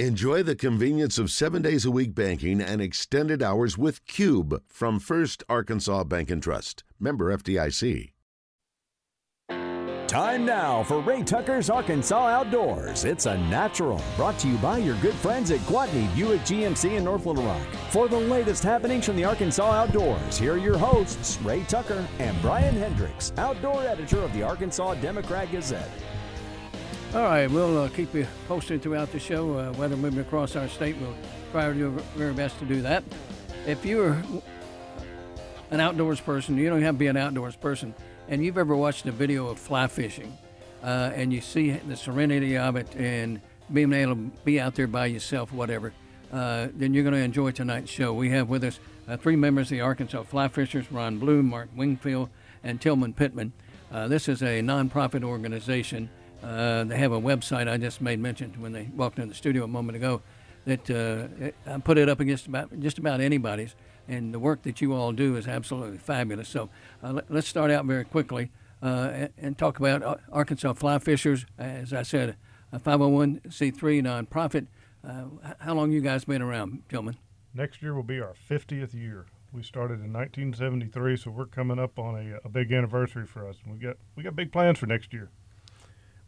Enjoy the convenience of seven days a week banking and extended hours with Cube from First Arkansas Bank and Trust. Member FDIC. Time now for Ray Tucker's Arkansas Outdoors. It's a natural. Brought to you by your good friends at Gwatney Buick GMC in North Little Rock. For the latest happenings from the Arkansas Outdoors, here are your hosts, Ray Tucker and Brian Hendricks, outdoor editor of the Arkansas Democrat Gazette. All right, we'll uh, keep you posted throughout the show. Uh, weather moving across our state, we'll try to do our very best to do that. If you're an outdoors person, you don't have to be an outdoors person, and you've ever watched a video of fly fishing, uh, and you see the serenity of it and being able to be out there by yourself, whatever, uh, then you're going to enjoy tonight's show. We have with us uh, three members of the Arkansas Fly Fishers Ron Blue, Mark Wingfield, and Tillman Pittman. Uh, this is a nonprofit organization. Uh, they have a website I just made mention when they walked in the studio a moment ago that uh, I put it up against about just about anybody's, and the work that you all do is absolutely fabulous. So uh, let, us start out very quickly uh, and, and, talk about Arkansas Fly Fishers. As I said, a 501c3 nonprofit. Uh, how long you guys been around, gentlemen? Next year will be our 50th year. We started in 1973, so we're coming up on a, a big anniversary for us. We got we got big plans for next year.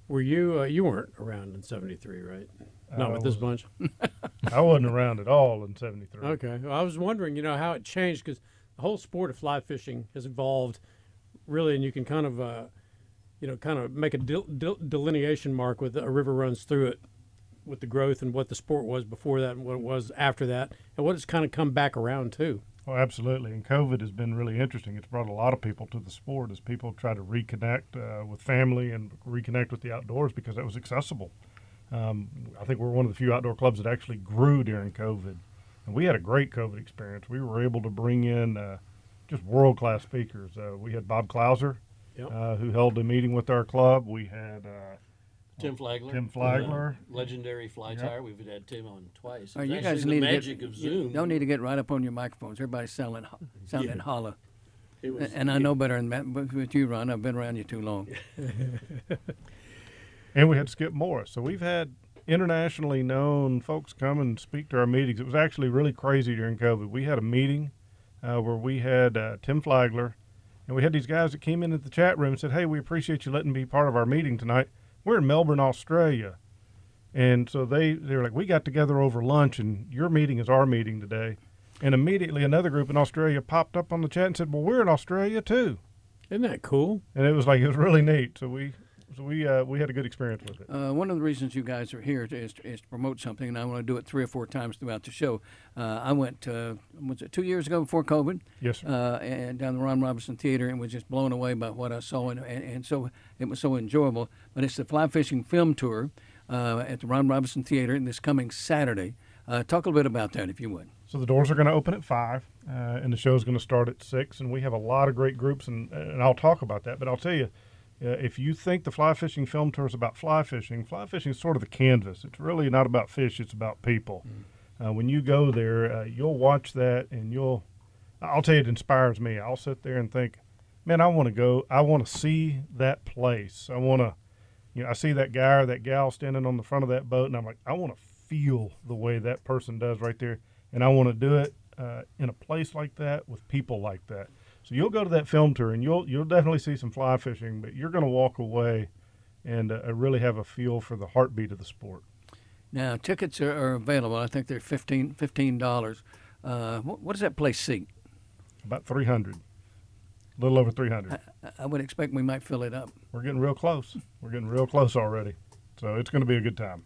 Were you uh, you weren't around in '73, right? Not with this bunch. I wasn't around at all in '73. Okay, well, I was wondering, you know, how it changed because the whole sport of fly fishing has evolved, really, and you can kind of, uh, you know, kind of make a del- del- delineation mark with a river runs through it, with the growth and what the sport was before that and what it was after that, and what it's kind of come back around to. Oh, absolutely. And COVID has been really interesting. It's brought a lot of people to the sport as people try to reconnect uh, with family and reconnect with the outdoors because it was accessible. Um, I think we're one of the few outdoor clubs that actually grew during COVID. And we had a great COVID experience. We were able to bring in uh, just world class speakers. Uh, we had Bob Clouser, Yep. uh, who held a meeting with our club. We had uh, Tim Flagler. Tim Flagler. uh, legendary fly Yep. tire. We've had Tim on twice. All right, It's you actually guys the need magic to get, of you Zoom. don't need to get right up on your microphones. Everybody's sounding, ho- sounding Yeah. hollow. It was- And I know better than that, but with you, Ron, I've been around you too long. and we had Skip Morris. So we've had internationally known folks come and speak to our meetings. It was actually really crazy during COVID. We had a meeting uh, where we had uh, Tim Flagler, and we had these guys that came in at the chat room and said, "Hey, we appreciate you letting me be part of our meeting tonight. We're in Melbourne, Australia." And so they they were like, "We got together over lunch, and your meeting is our meeting today." And immediately another group in Australia popped up on the chat and said, "Well, we're in Australia too." Isn't that cool? And it was like it was really neat. So we so we uh, we had a good experience with it. Uh, one of the reasons you guys are here is, is to promote something, and I want to do it three or four times throughout the show. Uh, I went, uh, was it two years ago before COVID? Yes, sir. Uh, and down the Ron Robinson Theater, and was just blown away by what I saw, and, and, and so it was so enjoyable. But it's the fly fishing film tour uh, at the Ron Robinson Theater, and this coming Saturday. Uh, talk a little bit about that, if you would. So the doors are going to open at five, uh, and the show is going to start at six. And we have a lot of great groups, and and I'll talk about that. But I'll tell you, uh, if you think the fly fishing film tour is about fly fishing, fly fishing is sort of the canvas. It's really not about fish; it's about people. Uh, when you go there, uh, you'll watch that, and you'll. I'll tell you, it inspires me. I'll sit there and think, man, I want to go. I want to see that place. I want to, you know, I see that guy or that gal standing on the front of that boat, and I'm like, I want to feel the way that person does right there, and I want to do it uh, in a place like that with people like that. So you'll go to that film tour, and you'll you'll definitely see some fly fishing, but you're going to walk away and uh, really have a feel for the heartbeat of the sport. Now, tickets are, are available. I think they're $15, $15. Uh, what, what does that place seat? About 300, a little over 300. I, I would expect we might fill it up. We're getting real close. We're getting real close already. So it's going to be a good time.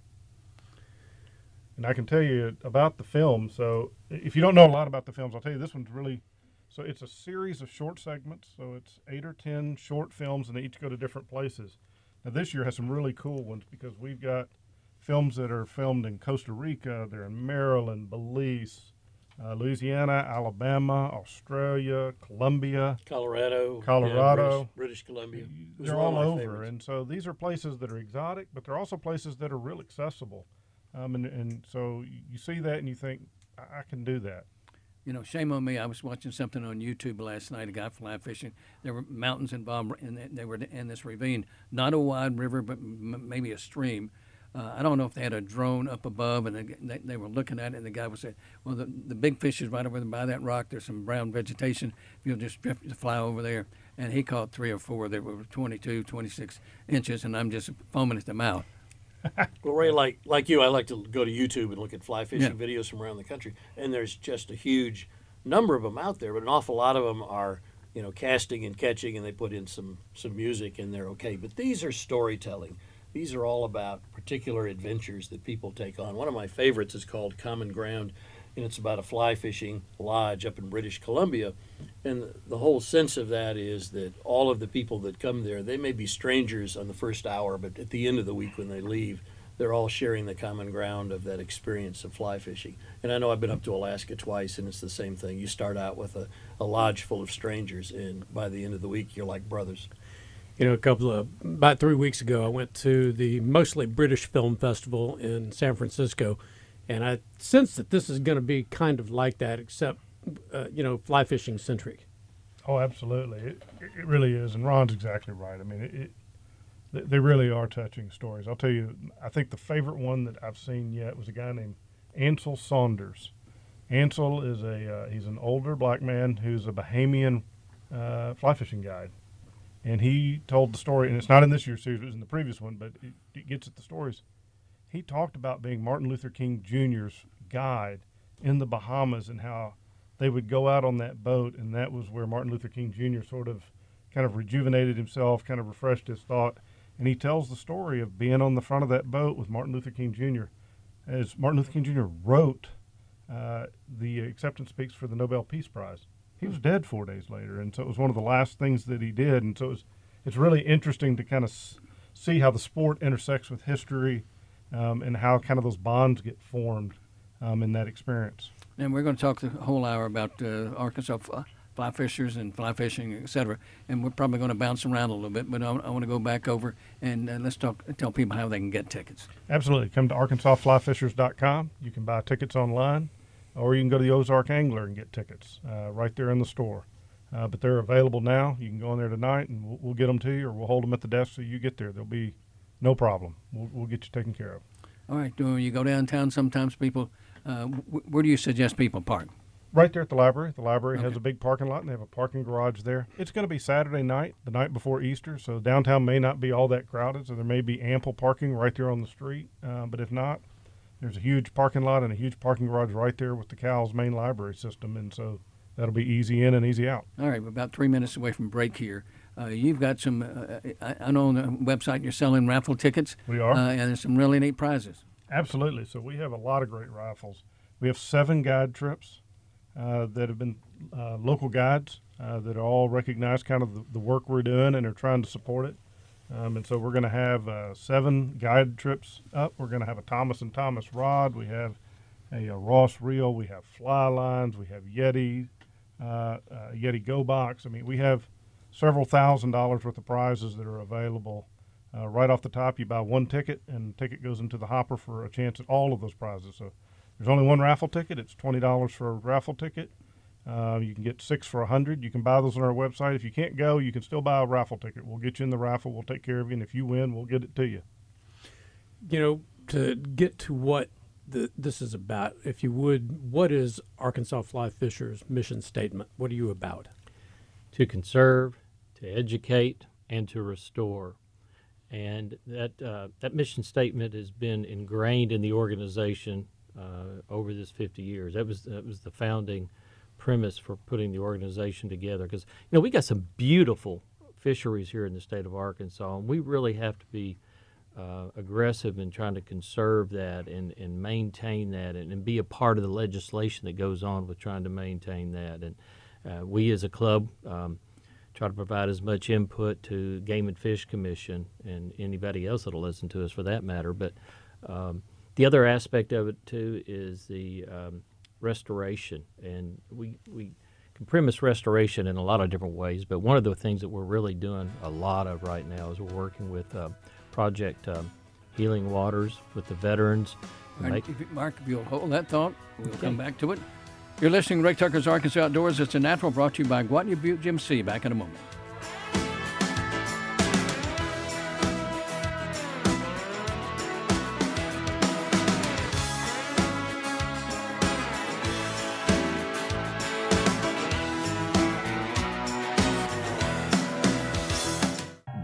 And I can tell you about the film. So if you don't know a lot about the films, I'll tell you this one's really. So it's a series of short segments. So it's eight or ten short films, and they each go to different places. Now this year has some really cool ones because we've got films that are filmed in Costa Rica, they're in Maryland, Belize, uh, Louisiana, Alabama, Australia, Colombia. Colorado, yeah, Colorado. British, British Columbia. They're all over, favorites. and so these are places that are exotic, but they're also places that are real accessible. Um, and, and so you see that and you think, I, I can do that. You know, shame on me. I was watching something on YouTube last night. A guy fly fishing. There were mountains involved, and they- were in this ravine. Not a wide river, but m- maybe a stream. Uh, I don't know if they had a drone up above and they- they, were looking at it, and the guy was saying, "Well, the, the big fish is right over there by that rock. There's some brown vegetation. If you'll just drift fly over there." And he caught three or four that were 22, 26 inches, and I'm just foaming at the mouth. Well, Ray, like like you, I like to go to YouTube and look at fly fishing Yeah. videos from around the country, and there's just a huge number of them out there, but an awful lot of them are, you know, casting and catching, and they put in some some music, and they're okay. But these are storytelling. These are all about particular adventures that people take on. One of my favorites is called Common Ground, and it's about a fly fishing lodge up in British Columbia. And the whole sense of that is that all of the people that come there, they may be strangers on the first hour, but at the end of the week when they leave, they're all sharing the common ground of that experience of fly fishing. And I know I've been up to Alaska twice, and it's the same thing. You start out with a, a lodge full of strangers, and by the end of the week, you're like brothers. You know, a couple of about three weeks ago, I went to the mostly British Film Festival in San Francisco, and I sense that this is going to be kind of like that, except uh, you know, fly fishing centric. Oh, absolutely. It, it really is, and Ron's exactly right. I mean, it, it they- really are touching stories. I'll tell you, I think the favorite one that I've seen yet was a guy named Ansel Saunders. Ansel is a uh, he's an older black man who's a Bahamian uh, fly fishing guide, and he told the story. And it's not in this year's series; it was in the previous one, but it, it gets at the stories. He talked about being Martin Luther King Jr.'s guide in the Bahamas and how they would go out on that boat, and that was where Martin Luther King Jr. sort of kind of rejuvenated himself, kind of refreshed his thought. And he tells the story of being on the front of that boat with Martin Luther King Jr. As Martin Luther King Jr. wrote uh, the acceptance speech for the Nobel Peace Prize. He was dead four days later, and so it was one of the last things that he did. And so it was, it's really interesting to kind of s- see how the sport intersects with history um, and how kind of those bonds get formed um, in that experience. And we're going to talk the whole hour about uh, Arkansas fly, fly fishers and fly fishing, et cetera. And we're probably going to bounce around a little bit, but I, want to go back over and uh, let's talk. Tell people how they can get tickets. Absolutely. Come to ArkansasFlyFishers.com. You can buy tickets online, or you can go to the Ozark Angler and get tickets uh, right there in the store. Uh, but they're available now. You can go in there tonight, and we'll, we'll get them to you, or we'll hold them at the desk so you get there. They'll be no problem. We'll, we'll get you taken care of. All right. When you go downtown, sometimes people, uh, wh- where do you suggest people park? Right there at the library. The library has a big parking lot, and they have a parking garage there. It's going to be Saturday night, the night before Easter, so downtown may not be all that crowded, so there may be ample parking right there on the street. Uh, but if not, there's a huge parking lot and a huge parking garage right there with the CALS main library system, and so that'll be easy in and easy out. All right. We're about three minutes away from break here. Uh, you've got some. Uh, I, I know on the website you're selling raffle tickets. We are. Uh, and there's some really neat prizes. Absolutely. So we have a lot of great raffles. We have seven guide trips uh, that have been uh, local guides uh, that are all recognize kind of the, the work we're doing and are trying to support it. Um, and so we're going to have uh, seven guide trips up. We're going to have a Thomas and Thomas rod. We have a, a Ross reel. We have fly lines. We have Yeti, uh, uh, Yeti Go Box. I mean, we have several thousand dollars worth of prizes that are available uh, right off the top, you buy one ticket, and the ticket goes into the hopper for a chance at all of those prizes. So there's only one raffle ticket. It's twenty dollars for a raffle ticket. Uh, you can get six for a hundred. You can buy those on our website. If you can't go, you can still buy a raffle ticket. We'll get you in the raffle. We'll take care of you, and if you win, we'll get it to you. You know, to get to what the, this is about, if you would, what is Arkansas Fly Fishers' mission statement? What are you about? to conserve, to educate, and to restore. And that uh, that mission statement has been ingrained in the organization uh, over this 50 years. That was that was the founding premise for putting the organization together. Because you know we got some beautiful fisheries here in the state of Arkansas, and we really have to be uh, aggressive in trying to conserve that and, and maintain that and, and be a part of the legislation that goes on with trying to maintain that. And uh, we as a club um, try to provide as much input to Game and Fish Commission and anybody else that'll listen to us for that matter. But um, the other aspect of it too is the um, restoration, and we we can premise restoration in a lot of different ways. But one of the things that we're really doing a lot of right now is we're working with uh, Project um, Healing Waters with the veterans. Right, Make- if you- Mark, if you'll hold that thought, we'll come back to it. You're listening to Rick Tucker's Arkansas Outdoors. It's a natural brought to you by Gwatney Buick GMC. Back in a moment.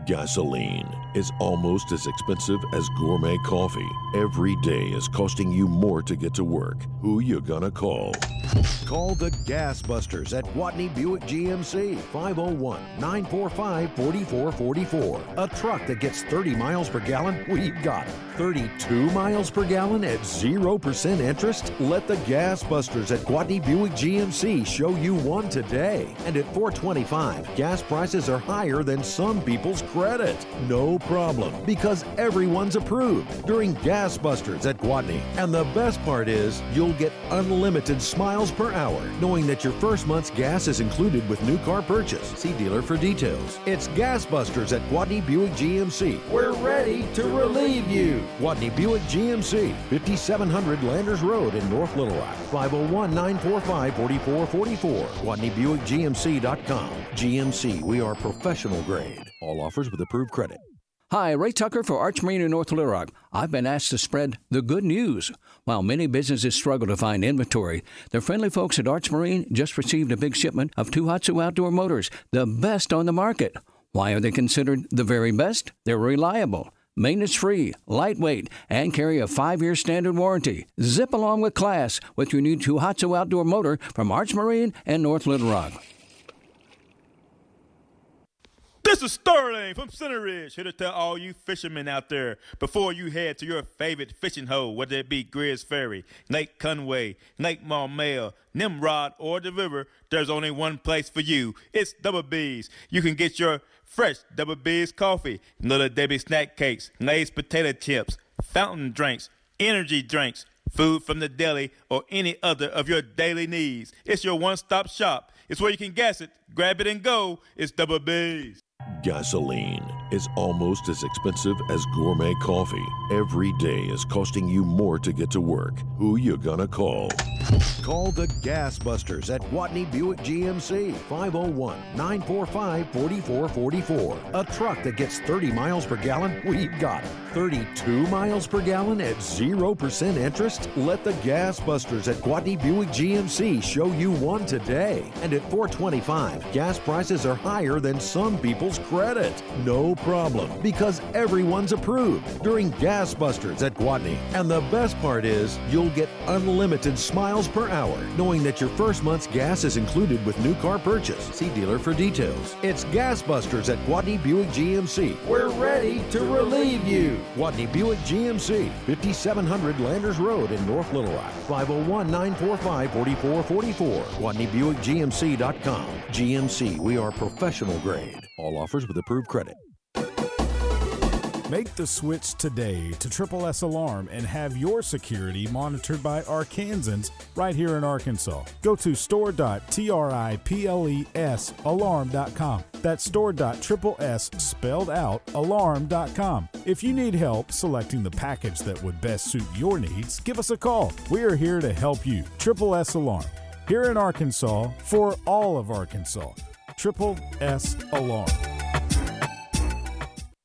gasoline is almost as expensive as gourmet coffee. Every day is costing you more to get to work. Who you gonna call? Call the Gas Busters at Gwatney Buick GMC 501-945-4444. A truck that gets 30 miles per gallon, we've got it. 32 miles per gallon at 0% interest? Let the Gas Busters at Gwatney Buick GMC show you one today. And at 425, gas prices are higher than some people's credit. No problem, because everyone's approved during Gas Busters at Gwatney. And the best part is, you'll get unlimited smiles per hour, knowing that your first month's gas is included with new car purchase. See dealer for details. It's Gas Busters at Gwatney Buick GMC. We're ready to relieve you. Gwatney Buick GMC, 5700 Landers Road in North Little Rock, 501 945 4444. GwatneyBuickGMC.com. GMC, we are professional grade. All offers with approved credit. Hi, Ray Tucker for Arch Marine in North Little Rock. I've been asked to spread the good news. While many businesses struggle to find inventory, the friendly folks at Arch Marine just received a big shipment of Tohatsu outdoor motors, the best on the market. Why are they considered the very best? They're reliable maintenance free, lightweight, and carry a five year standard warranty. Zip along with class with your new Tohatsu outdoor motor from Arch Marine and North Little Rock. This is Sterling from Center Ridge, here to tell all you fishermen out there before you head to your favorite fishing hole, whether it be Greers Ferry, Lake Conway, Lake Maumelle, Nimrod, or the river, there's only one place for you. It's Double B's. You can get your fresh Double B's coffee, Little Debbie snack cakes, Lay's potato chips, fountain drinks, energy drinks, food from the deli, or any other of your daily needs. It's your one stop shop. It's where you can gas it, grab it, and go. It's Double B's. Gasoline is almost as expensive as gourmet coffee. Every day is costing you more to get to work. Who you gonna call? Call the Gas Busters at Gwatney Buick GMC 501-945-4444. A truck that gets 30 miles per gallon, we've got it. 32 miles per gallon at 0% interest? Let the Gas Busters at Gwatney Buick GMC show you one today. And at 425, gas prices are higher than some people's credit. No problem, because everyone's approved during Gas Busters at Gwatney. And the best part is, you'll get unlimited smiles per hour, knowing that your first month's gas is included with new car purchase. See dealer for details. It's Gas Busters at Gwatney Buick GMC. We're ready to relieve you. Gwatney Buick GMC, 5700 Landers Road in North Little Rock, 501 945 4444. GwatneyBuickGMC.com. GMC, we are professional grade. All offers with approved credit. Make the switch today to Triple S Alarm and have your security monitored by Arkansans right here in Arkansas. Go to store.triplesalarm.com. That's store.triples spelled out alarm.com. If you need help selecting the package that would best suit your needs, give us a call. We are here to help you. Triple S Alarm. Here in Arkansas for all of Arkansas. Triple S Alarm.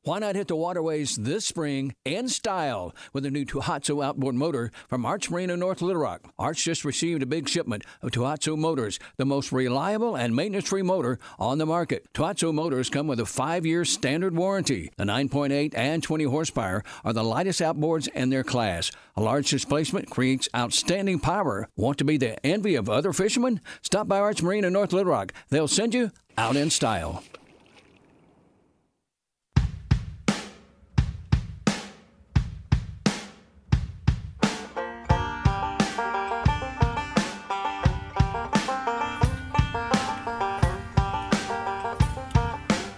Why not hit the waterways this spring in style with a new Tohatsu outboard motor from Arch Marine in North Little Rock? Arch just received a big shipment of Tohatsu motors, the most reliable and maintenance-free motor on the market. Tohatsu motors come with a five-year standard warranty. The 9.8 and 20 horsepower are the lightest outboards in their class. A large displacement creates outstanding power. Want to be the envy of other fishermen? Stop by Arch Marine in North Little Rock. They'll send you out in style.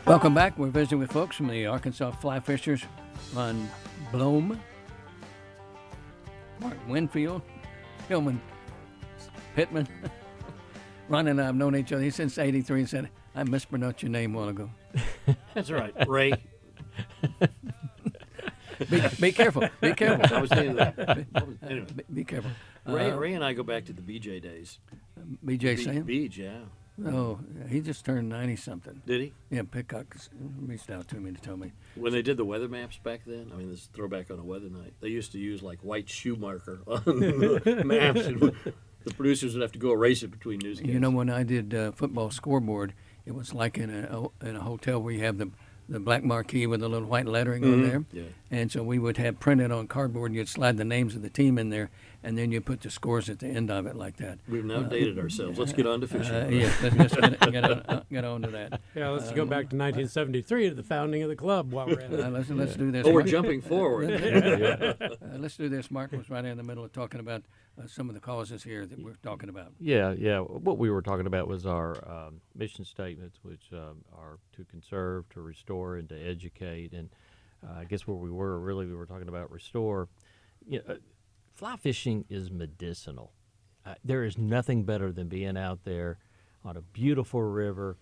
Welcome back. We're visiting with folks from the Arkansas Fly Fishers on Bloom, Mark Wingfield, Tillman Pittman. Ron and I have known each other since '83 and said, I mispronounced your name a while ago. That's all right, Ray. be, be careful. Be careful. I was thinking that. Anyway, Be, be careful. Ray, Uh, Ray and I go back to the BJ days. BJ Be- Sam? Beach, yeah. Oh, he just turned 90 something. Did he? Yeah, Pickock reached out to me to tell me. When they did the weather maps back then, I mean, this is throwback on a weather night. They used to use like white shoe marker on the maps, and the producers would have to go erase it between newscasts. You know, when I did uh, football scoreboard, it was like in a in a hotel where you have the the black marquee with the little white lettering on mm-hmm. there. Yeah. And so we would have printed on cardboard. and You'd slide the names of the team in there, and then you put the scores at the end of it like that. We've now dated ourselves. Let's get on to fishing. Uh, yeah, let's just get, get, on, uh, get on to that. Yeah, let's go back to 1973 to the founding of the club while we're at Uh, it. let's, let's do this. Oh, we're Mark. jumping forward. Uh, let's do this. Mark was right in the middle of talking about uh, some of the causes here that we're talking about. Yeah, yeah. What we were talking about was our um, mission statements, which um, are to conserve, to restore, and to educate. And uh, I guess where we were really, we were talking about restore. You know, uh, fly fishing is medicinal. Uh, there is nothing better than being out there on a beautiful river,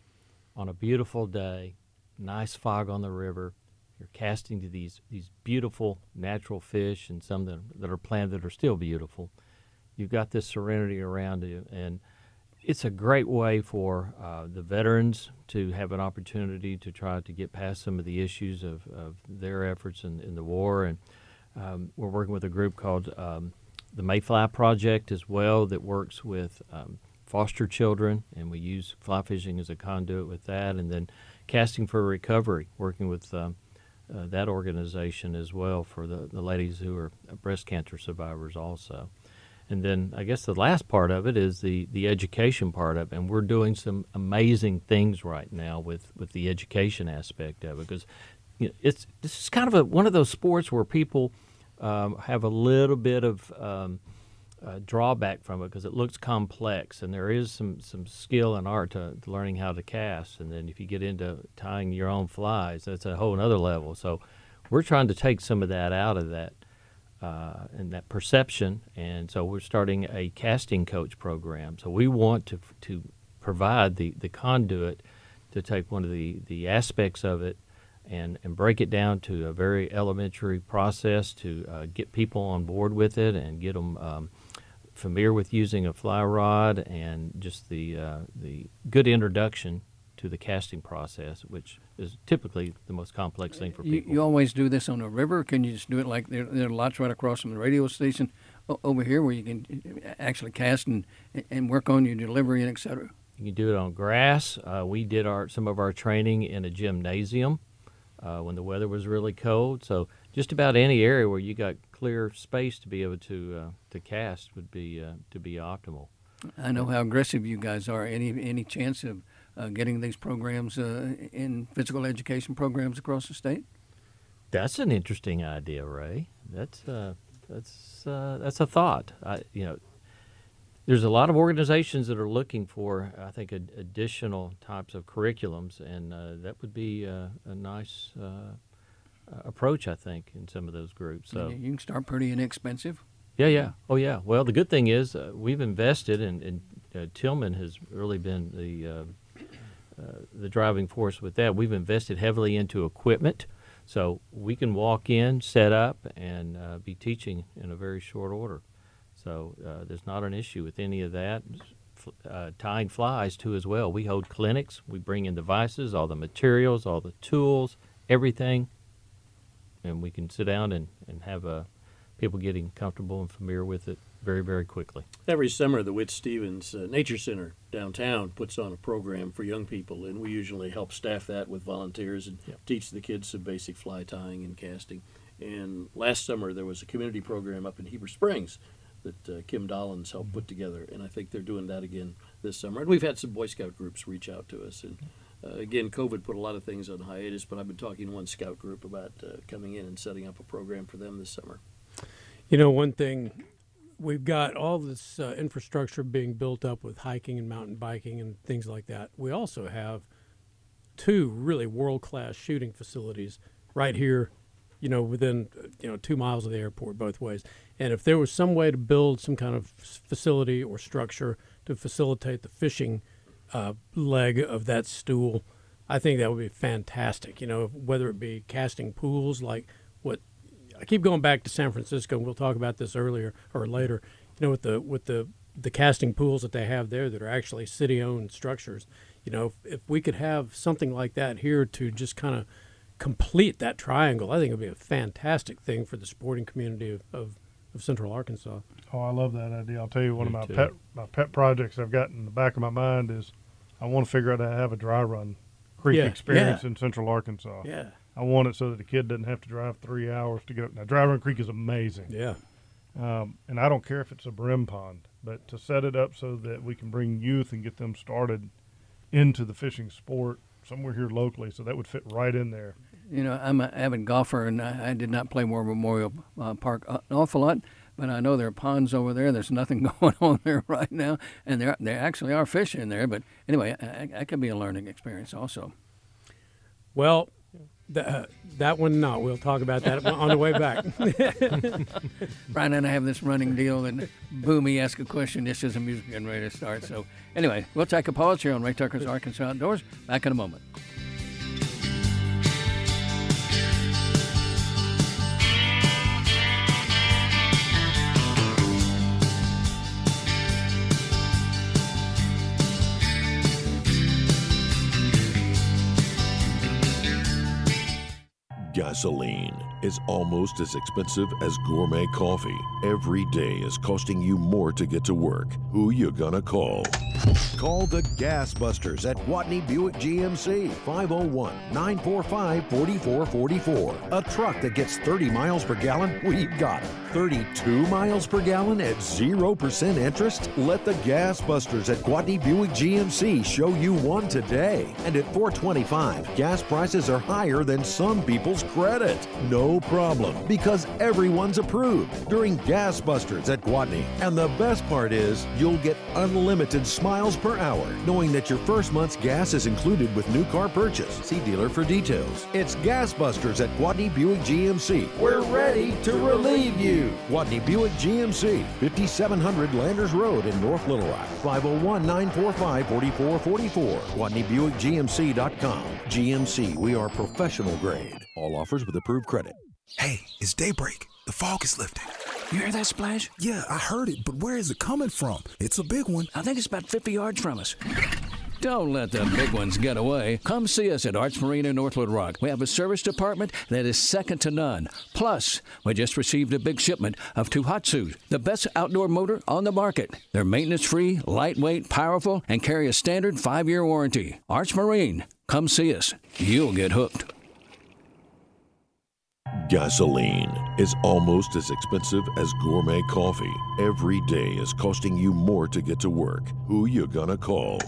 on a beautiful day, nice fog on the river. You're casting to these these beautiful natural fish and some that, that are planned that are still beautiful you've got this serenity around you and it's a great way for uh, the veterans to have an opportunity to try to get past some of the issues of, of their efforts in, in the war and um, we're working with a group called um, the mayfly project as well that works with um, foster children and we use fly fishing as a conduit with that and then casting for recovery working with um, uh, that organization as well for the, the ladies who are breast cancer survivors also and then I guess the last part of it is the, the education part of it. And we're doing some amazing things right now with, with the education aspect of it because it's this is kind of a, one of those sports where people um, have a little bit of um, uh, drawback from it because it looks complex and there is some, some skill and art to, to learning how to cast. And then if you get into tying your own flies, that's a whole other level. So we're trying to take some of that out of that uh, and that perception. And so we're starting a casting coach program. So we want to to provide the, the conduit to take one of the, the aspects of it and, and break it down to a very elementary process to uh, get people on board with it and get them um, familiar with using a fly rod and just the uh, the good introduction to the casting process, which is typically the most complex thing for people. you always do this on a river? Can you just do it like there, there are lots right across from the radio station o- over here where you can uh, actually cast and, and work on your delivery and et cetera? You can do it on grass. Uh, we did our some of our training in a gymnasium uh, when the weather was really cold. So just about any area where you got clear space to be able to uh, to cast would be uh, to be optimal. I know how aggressive you guys are. Any any chance of uh, getting these programs uh, in physical education programs across the state? That's an interesting idea, Ray. That's uh, that's uh, that's a thought. I, you know, there's a lot of organizations that are looking for, I think, ad- additional types of curriculums, and uh, that would be uh, a nice uh, approach, I think, in some of those groups. So. you, can start pretty inexpensive. Yeah, yeah. Oh, yeah. Well, the good thing is uh, we've invested, and, and uh, Tillman has really been the uh, uh, the driving force with that. We've invested heavily into equipment, so we can walk in, set up, and uh, be teaching in a very short order. So uh, there's not an issue with any of that. Uh, tying flies too as well. We hold clinics. We bring in devices, all the materials, all the tools, everything, and we can sit down and and have uh, people getting comfortable and familiar with it very very quickly. Every summer, the Witt Stephens uh, Nature Center downtown puts on a program for young people, and we usually help staff that with volunteers and teach the kids some basic fly tying and casting. And last summer, there was a community program up in Heber Springs that uh, Kim Dollins helped put together, and I think they're doing that again this summer. And we've had some Boy Scout groups reach out to us, and uh, again, COVID put a lot of things on hiatus, but I've been talking to one Scout group about uh, coming in and setting up a program for them this summer. You know, one thing we've got all this uh, infrastructure being built up with hiking and mountain biking and things like that. We also have two really world class shooting facilities right here, you know, within uh, you know two miles of the airport both ways. And if there was some way to build some kind of facility or structure to facilitate the fishing uh, leg of that stool, I think that would be fantastic. You know, whether it be casting pools like what I keep going back to San Francisco. and We'll talk about this earlier or later. You know, with the with the the casting pools that they have there that are actually city-owned structures. You know, if, if we could have something like that here to just kind of complete that triangle, I think it would be a fantastic thing for the sporting community of, of, of Central Arkansas. Oh, I love that idea. I'll tell you, one Me of my too. pet my pet projects I've got in the back of my mind is I want to figure out how to have a dry run Creek Yeah, experience yeah. in Central Arkansas. Yeah. I want it so that the kid doesn't have to drive three hours to get up. Now, Dry Run Creek is amazing. Yeah. Um, and I don't care if it's a brim pond, but to set it up so that we can bring youth and get them started into the fishing sport somewhere here locally, so that would fit right in there. You know, I'm an avid golfer, and I, I did not play War Memorial uh, Park an awful lot, but I know there are ponds over there. There's nothing going on there right now, and there there actually are fish in there. But anyway, that could be a learning experience also. Well, th- uh, that one, no. We'll talk about that on the way back. Brian and I have this running deal that Boomy ask a question This is the music getting ready to start. So anyway, we'll take a pause here on Ray Tucker's Arkansas Outdoors. Back in a moment. Gasoline is almost as expensive as gourmet coffee. Every day is costing you more to get to work. Who you gonna call? Call the Gas Busters at Gwatney Buick GMC 501-945-4444. A truck that gets 30 miles per gallon, we've got it. 32 miles per gallon at 0% interest? Let the Gas Busters at Gwatney Buick GMC show you one today. And at 425, gas prices are higher than some people's credit. No problem, because everyone's approved during Gas Busters at Gwatney. And the best part is, you'll get unlimited smiles per hour, knowing that your first month's gas is included with new car purchase. See dealer for details. It's Gas Busters at Gwatney Buick GMC. We're ready to relieve you. Gwatney Buick GMC, 5700 Landers Road in North Little Rock. 501 945 4444. GwatneyBuickGMC.com. GMC, we are professional grade. All offers with approved credit. Hey, it's daybreak. The fog is lifting. You hear that splash? Yeah, I heard it, but where is it coming from? It's a big one. I think it's about 50 yards from us. Don't let the big ones get away. Come see us at Arch Marine in North Little Rock. We have a service department that is second to none. Plus, we just received a big shipment of Tohatsu, the best outdoor motor on the market. They're maintenance free, lightweight, powerful, and carry a standard five year warranty. Arch Marine. Come see us. You'll get hooked. Gasoline is almost as expensive as gourmet coffee. Every day is costing you more to get to work. Who you gonna call?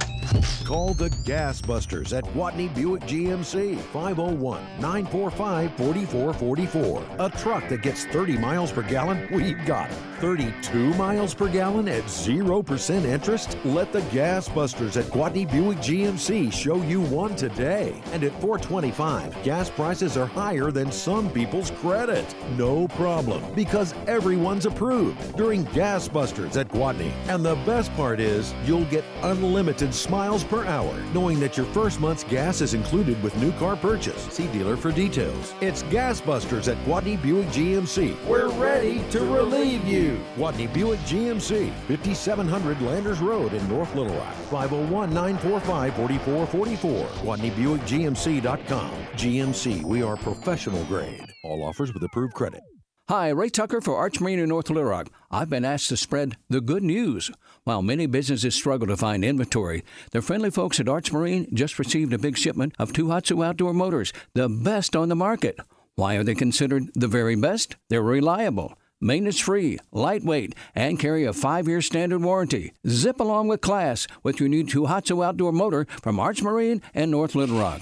Call the Gas Busters at Gwatney Buick GMC 501-945-4444. A truck that gets 30 miles per gallon, we've got it. 32 miles per gallon at 0% interest? Let the Gas Busters at Gwatney Buick GMC show you one today. And at 425, gas prices are higher than some people's credit. No problem, because everyone's approved during Gas Busters at Gwatney. And the best part is, you'll get unlimited smiles per hour, knowing that your first month's gas is included with new car purchase. See dealer for details. It's Gas Busters at Gwatney Buick GMC. We're ready to relieve you. Gwatney Buick GMC, 5700 Landers Road in North Little Rock. 501 945 4444. GwatneyBuickGMC.com. GMC, we are professional grade. All offers with approved credit. Hi, Ray Tucker for Arch Marine in North Little Rock. I've been asked to spread the good news. While many businesses struggle to find inventory, the friendly folks at Arch Marine just received a big shipment of Tohatsu outdoor motors, the best on the market. Why are they considered the very best? They're reliable, maintenance free, lightweight, and carry a five year standard warranty. Zip along with class with your new Tohatsu outdoor motor from Arch Marine and North Little Rock.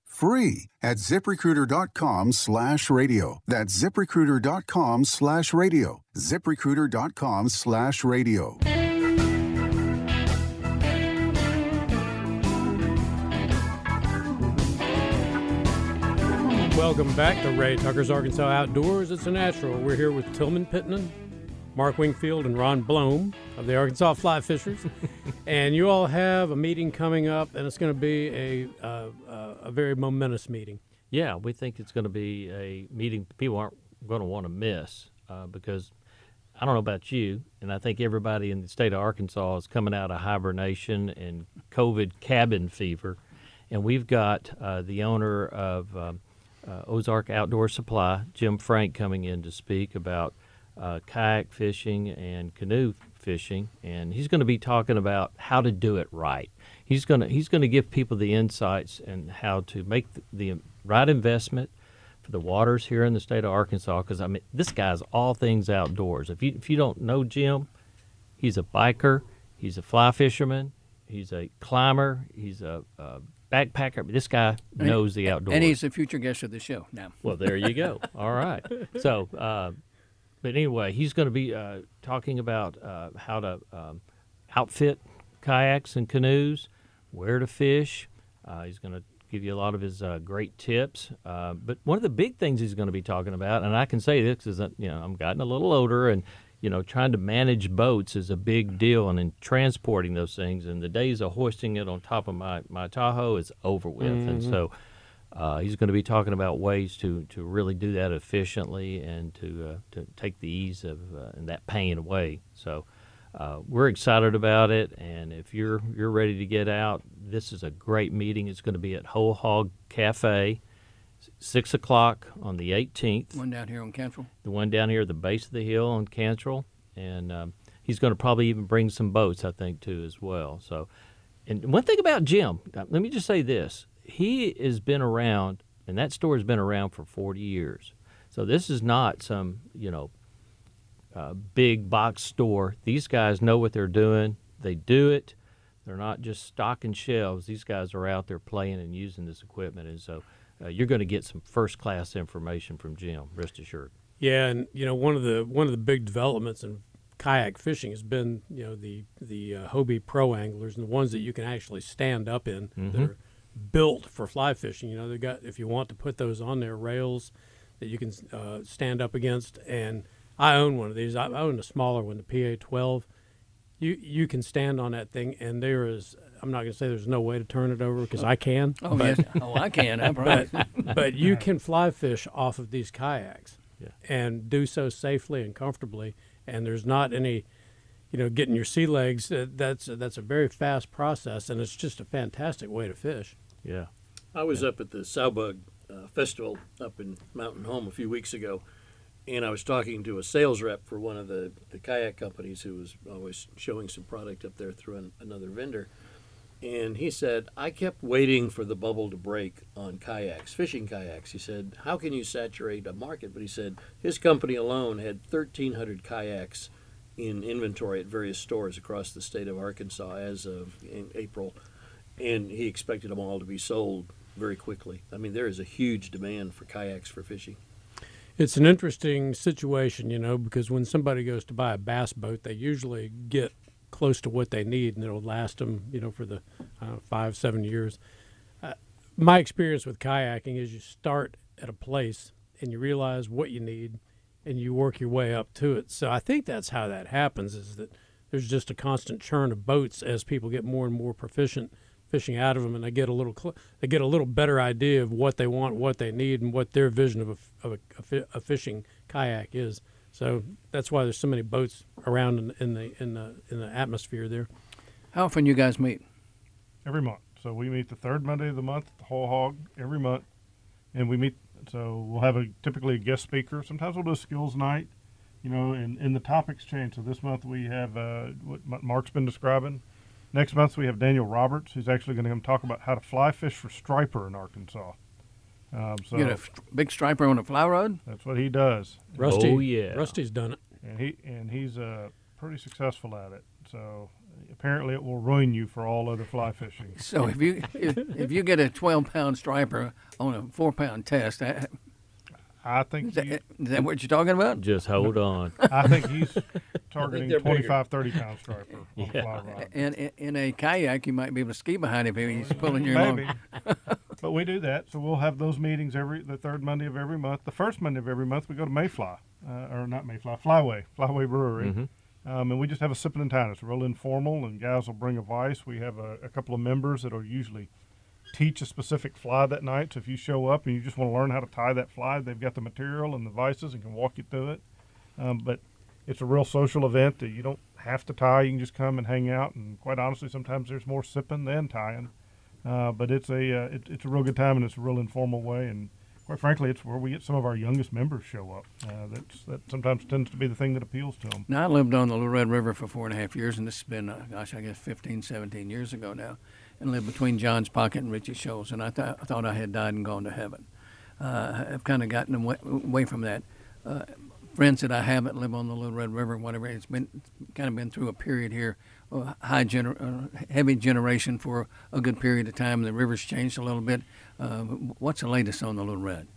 free at ziprecruiter.com slash radio. That's ziprecruiter.com slash radio. ziprecruiter.com slash radio. Welcome back to Ray Tucker's Arkansas Outdoors. It's a natural. We're here with Tillman Pittman, Mark Wingfield, and Ron Blome of the Arkansas Fly Fishers. and you all have a meeting coming up, and it's going to be a, uh, uh, a very momentous meeting. Yeah, we think it's going to be a meeting people aren't going to want to miss uh, because I don't know about you, and I think everybody in the state of Arkansas is coming out of hibernation and COVID cabin fever. And we've got uh, the owner of um, uh, Ozark Outdoor Supply, Jim Frank, coming in to speak about uh, kayak fishing and canoe fishing, and he's going to be talking about how to do it right. He's going to he's going to give people the insights and how to make the, the right investment for the waters here in the state of Arkansas. Because I mean, this guy's all things outdoors. If you if you don't know Jim, he's a biker, he's a fly fisherman, he's a climber, he's a, a backpacker. This guy knows the outdoors. And he's a future guest of the show now. Well, there you go. All right. So, uh, but anyway, he's going to be uh, talking about uh, how to um, outfit kayaks and canoes, where to fish. Uh, he's going to give you a lot of his uh, great tips. Uh, but one of the big things he's going to be talking about, and I can say this is that you know I'm gotten a little older, and you know trying to manage boats is a big deal, and in transporting those things, and the days of hoisting it on top of my my Tahoe is over with, and Mhm. so. Uh, he's going to be talking about ways to, to really do that efficiently and to uh, to take the ease of uh, and that pain away. So uh, we're excited about it, and if you're you're ready to get out, this is a great meeting. It's going to be at Whole Hog Cafe, six o'clock on the 18th. One down here on Cantrell. The one down here at the base of the hill on Cantrell, and um, he's going to probably even bring some boats, I think, too, as well. So, and one thing about Jim, uh, let me just say this: he has been around, and that store has been around for 40 years. So this is not some, you know, uh, big box store. These guys know what they're doing. They do it. They're not just stocking shelves. These guys are out there playing and using this equipment, and so uh, you're going to get some first class information from Jim. Rest assured. Yeah, and you know one of the one of the big developments in kayak fishing has been you know the the uh, Hobie Pro anglers and the ones that you can actually stand up in. Mhm. They're built for fly fishing. You know they got if you want to put those on their rails that you can uh, stand up against. And I own one of these. I I own a smaller one, the PA twelve. You you can stand on that thing, and there is. I'm not going to say there's no way to turn it over because I can. Oh, but- yes. Oh, I can, I promise. But, but you can fly fish off of these kayaks Yeah. and do so safely and comfortably. And there's not any, you know, getting your sea legs. Uh, that's that's a very fast process, and it's just a fantastic way to fish. Yeah. I was up at the Sowbug uh, Festival up in Mountain Home a few weeks ago, and I was talking to a sales rep for one of the, the kayak companies who was always showing some product up there through an, another vendor. And he said, I kept waiting for the bubble to break on kayaks, fishing kayaks. He said, How can you saturate a market? But he said his company alone had 1,300 kayaks in inventory at various stores across the state of Arkansas as of April. And he expected them all to be sold very quickly. I mean, there is a huge demand for kayaks for fishing. It's an interesting situation, you know, because when somebody goes to buy a bass boat, they usually get close to what they need, and it'll last them, you know, for the uh, five, seven years. Uh, my experience with kayaking is you start at a place and you realize what you need, and you work your way up to it. So I think that's how that happens. Is that there's just a constant churn of boats as people get more and more proficient fishing out of them, and they get a little cl- they get a little better idea of what they want, what they need, and what their vision of a, f- of a, a, fishing kayak is. So that's why there's so many boats around in, in the in the in the atmosphere there. How often you guys meet? every month. So we meet the third Monday of the month, the Whole Hog, every month, and we meet. So we'll have a typically a guest speaker. Sometimes we'll do a skills night, you know, and, and the topics change. So this month we have uh, what Mark's been describing. Next month we have Daniel Roberts, who's actually going to come talk about how to fly fish for striper in Arkansas. Um, so you get a f- big striper on a fly rod? that's what he does. Rusty, Oh, yeah. Rusty's done it. and he and he's uh, pretty successful at it. So apparently it will ruin you for all other fly fishing. So if you if, if you get a 12 pound striper on a four pound test, I, I think is that, you- is that what you're talking about? Just hold on. I think he's targeting they're bigger. 25, 30 pound striper on a Yeah. fly rod. And in, in a kayak, you might be able to ski behind him if he's pulling you Maybe. along. but we do that. So we'll have those meetings every the third Monday of every month. The first Monday of every month we go to Mayfly, uh, or not Mayfly, Flyway, Flyway Brewery, Mhm. Um, and we just have a sipping and tying. It's real informal, and guys will bring a vice. We have a, a couple of members that'll usually teach a specific fly that night. So if you show up and you just want to learn how to tie that fly, they've got the material and the vices and can walk you through it. Um, but it's a real social event that you don't have to tie. You can just come and hang out. And quite honestly, sometimes there's more sipping than tying. Uh, but it's a uh, it, it's a real good time and it's a real informal way. And quite frankly, it's where we get some of our youngest members show up. Uh, that's that sometimes tends to be the thing that appeals to them. Now, I lived on the Little Red River for four and a half years, and this has been, uh, gosh, I guess 15, 17 years ago now, and lived between John's Pocket and Richie Shoals, and I, th- I thought I had died and gone to heaven. Uh, I've kind of gotten away, away from that. Uh, friends that I have that live on the Little Red River, whatever, it's been kind of been through a period here, high gener- uh, heavy generation for a good period of time. The river's changed a little bit. Uh, what's the latest on the Little Red?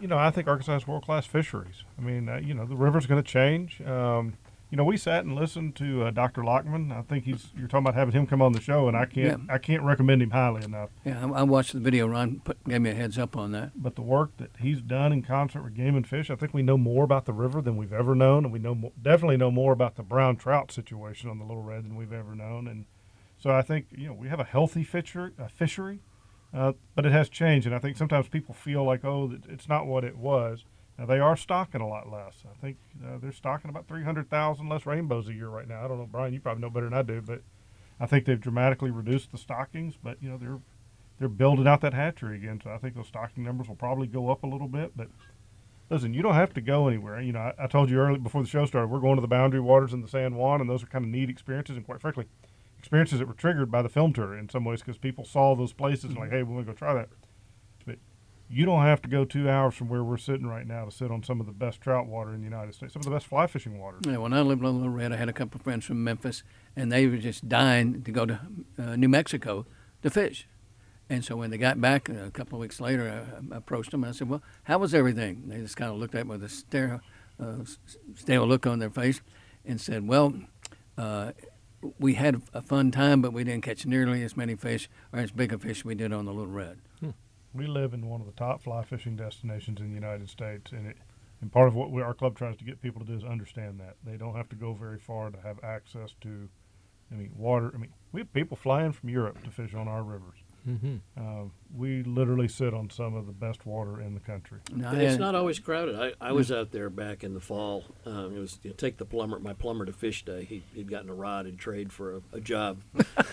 You know, I think Arkansas has world class fisheries. I mean, uh, you know, the river's going to change. Um, you know, we sat and listened to uh, Dr. Lochmann. I think he's you're talking about having him come on the show, and I can't I can't recommend him highly enough. Yeah, I, I watched the video. Ron put, gave me a heads up on that. But the work that he's done in concert with Game and Fish, I think we know more about the river than we've ever known, and we know mo- definitely know more about the brown trout situation on the Little Red than we've ever known. And so I think you know we have a healthy fishery, a fishery, uh, but it has changed, and I think sometimes people feel like oh, it's not what it was. Now they are stocking a lot less. I think uh, they're stocking about three hundred thousand less rainbows a year right now. I don't know, Brian, you probably know better than I do, but I think they've dramatically reduced the stockings. But you know they're they're building out that hatchery again, so I think those stocking numbers will probably go up a little bit. But listen, you don't have to go anywhere. You know, I, I told you earlier before the show started, we're going to the Boundary Waters in the San Juan, and those are kind of neat experiences, and quite frankly, experiences that were triggered by the film tour in some ways because people saw those places and like, hey, we want to go try that. But you don't have to go two hours from where we're sitting right now to sit on some of the best trout water in the United States, some of the best fly fishing water. Yeah, when I lived on Little Red, I had a couple of friends from Memphis, and they were just dying to go to uh, New Mexico to fish. And so when they got back uh, a couple of weeks later, I, I approached them. and I said, "Well, how was everything?" They just kind of looked at me with a stare, uh, stale look on their face, and said, "Well, uh, we had a fun time, but we didn't catch nearly as many fish or as big a fish we did on the Little Red." Hmm. We live in one of the top fly fishing destinations in the United States, and it and part of what we, our club tries to get people to do is understand that they don't have to go very far to have access to, I mean, water. I mean, we have people flying from Europe to fish on our rivers. Mhm. Uh, we literally sit on some of the best water in the country. And it's not always crowded. I, I was out there back in the fall. Um, it was you know, take the plumber, my plumber to fish day. He, he'd gotten a rod and trade for a, a job.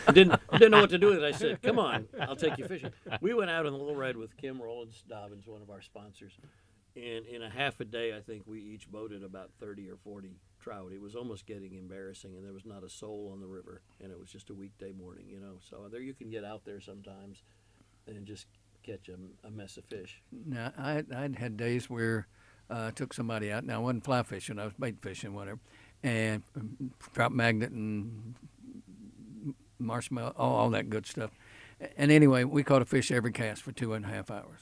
I didn't didn't know what to do with it. I said, "Come on, I'll take you fishing." We went out on the Little Red with Kim Rollins Dobbins, one of our sponsors, and in a half a day, I think we each boated about thirty or forty trout. It was almost getting embarrassing, and there was not a soul on the river, and it was just a weekday morning, you know. So there you can get out there sometimes, and just catch a, a mess of fish. Now, I I'd had days where uh, I took somebody out. Now, I wasn't fly fishing; I was bait fishing, whatever, and um, trout magnet and marshmallow, all, all that good stuff. And anyway, we caught a fish every cast for two and a half hours.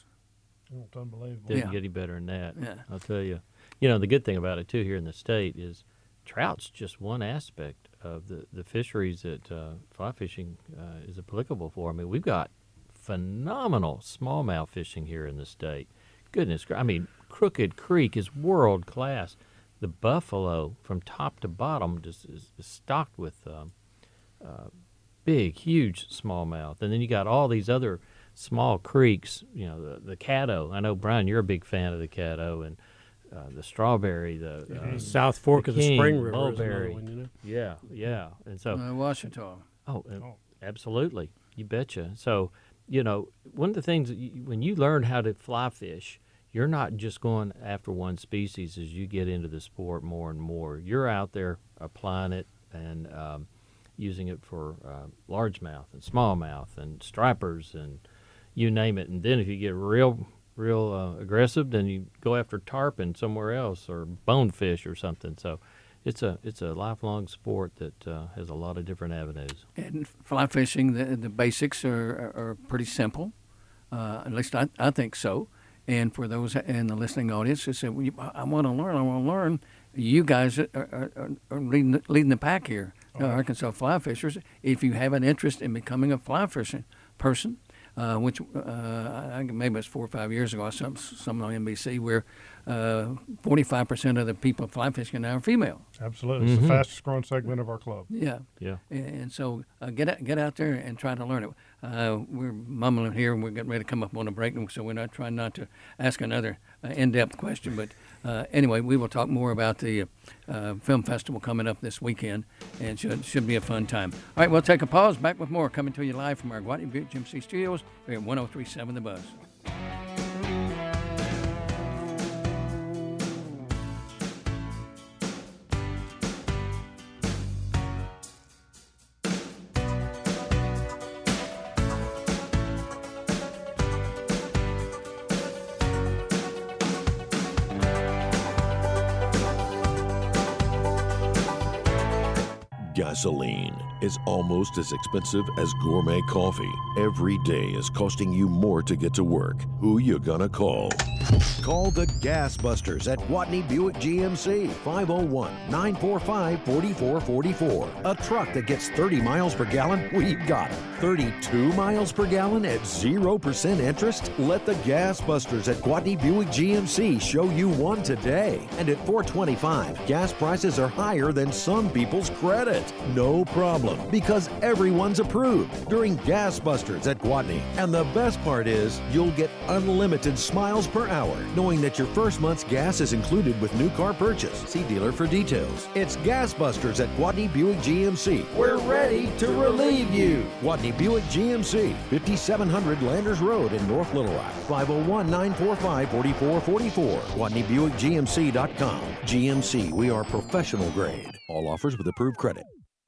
Oh, it's unbelievable. Didn't Yeah. get any better than that. Yeah. I'll tell you. You know, the good thing about it too here in the state is trout's just one aspect of the, the fisheries that uh, fly fishing uh, is applicable for. I mean, we've got phenomenal smallmouth fishing here in the state. Goodness, I mean, Crooked Creek is world class. The Buffalo, from top to bottom, just is, is stocked with um, uh, big, huge smallmouth, and then you got all these other small creeks. You know, the the Caddo. I know Brian, you're a big fan of the Caddo and uh, the Strawberry, the Yeah, uh, South Fork of the King, Spring River is Mulberry. one, you know? Yeah, yeah, and so Uh, Washington. Oh, uh, absolutely. You betcha. So, you know, one of the things that you, when you learn how to fly fish, you're not just going after one species as you get into the sport more and more. You're out there applying it and um, using it for uh, largemouth and smallmouth and stripers and you name it. And then if you get real, real uh, aggressive, then you go after tarpon somewhere else or bonefish or something. So, it's a it's a lifelong sport that uh, has a lot of different avenues. And fly fishing, the, the basics are, are, are pretty simple. Uh, at least I, I think so. And for those in the listening audience who say, well, you, I want to learn, I want to learn, you guys are, are, are leading, the, leading the pack here, uh, Arkansas fly fishers. If you have an interest in becoming a fly fishing person, uh, which uh, I, think maybe it's four or five years ago, I saw something on NBC where uh, 45% of the people fly fishing now are female. Absolutely. It's Mhm. the fastest growing segment of our club. Yeah. Yeah. And, and so uh, get out, get out there and try to learn it. Uh, we're mumbling here and we're getting ready to come up on a break, so we're not trying not to ask another uh, in-depth question. But uh, anyway, we will talk more about the uh, film festival coming up this weekend, and should should be a fun time. All right, we'll take a pause. Back with more coming to you live from our Gwatney Buick GMC studios. We're at 103.7 The Buzz. Is almost as expensive as gourmet coffee. Every day is costing you more to get to work. Who you gonna call? Call the Gas Busters at Gwatney Buick GMC 501 945 4444. A truck that gets 30 miles per gallon? We've got it. 32 miles per gallon at 0% interest? Let the Gas Busters at Gwatney Buick GMC show you one today. And at 425, gas prices are higher than some people's credit. No problem, because everyone's approved during Gas Busters at Gwatney. And the best part is, you'll get unlimited smiles per hour, knowing that your first month's gas is included with new car purchase. See dealer for details. It's Gas Busters at Gwatney Buick GMC. We're ready to relieve you. Gwatney Buick GMC, 5700 Landers Road in North Little Rock, 501 945 4444. GwatneyBuickGMC.com. GMC, we are professional grade. All offers with approved credit.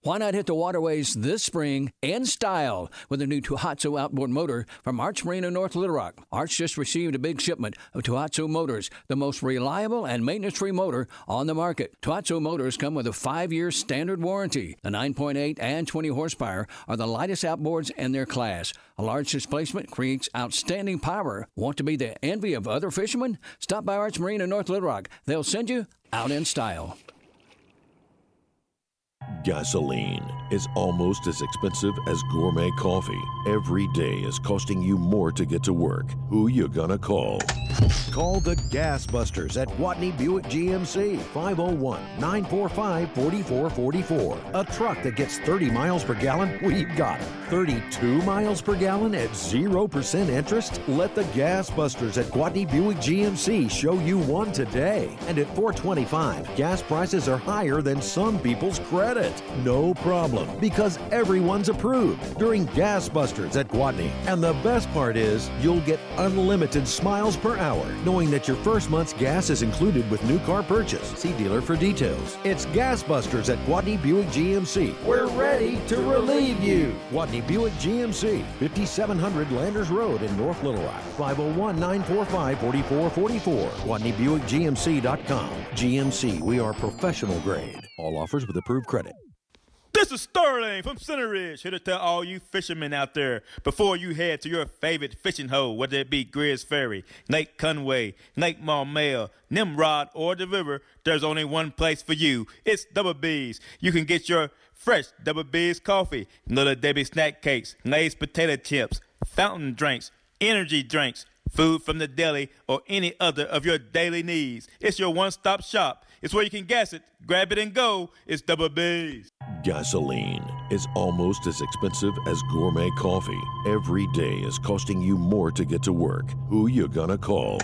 Why not hit the waterways this spring in style with a new Tohatsu outboard motor from Arch Marine in North Little Rock? Arch just received a big shipment of Tohatsu motors, the most reliable and maintenance-free motor on the market. Tohatsu motors come with a five-year standard warranty. The 9.8 and 20 horsepower are the lightest outboards in their class. A large displacement creates outstanding power. Want to be the envy of other fishermen? Stop by Arch Marine in North Little Rock. They'll send you out in style. Gasoline is almost as expensive as gourmet coffee. Every day is costing you more to get to work. Who you gonna call? Call the Gas Busters at Gwatney Buick GMC 501 945 4444. A truck that gets 30 miles per gallon? We've got it. 32 miles per gallon at 0% interest? Let the Gas Busters at Gwatney Buick GMC show you one today. And at 425, gas prices are higher than some people's credit. No problem, because everyone's approved during Gas Busters at Gwatney. And the best part is, you'll get unlimited smiles per hour, knowing that your first month's gas is included with new car purchase. See dealer for details. It's Gas Busters at Gwatney Buick GMC. We're ready to relieve you. Gwatney Buick GMC, 5700 Landers Road in North Little Rock, 501 945 4444. GwatneyBuickGMC.com. GMC, we are professional grade. All offers with approved credit. This is Sterling from Center Ridge, here to tell all you fishermen out there before you head to your favorite fishing hole, whether it be Grizz Ferry, Lake Conway, Lake Maumelle, Nimrod, or the river, there's only one place for you. It's Double B's. You can get your fresh Double B's coffee, Little Debbie snack cakes, Lay's potato chips, fountain drinks, energy drinks, food from the deli, or any other of your daily needs. It's your one stop shop. It's where you can gas it, grab it, and go. It's Double B's. Gasoline is almost as expensive as gourmet coffee. Every day is costing you more to get to work. Who you gonna call?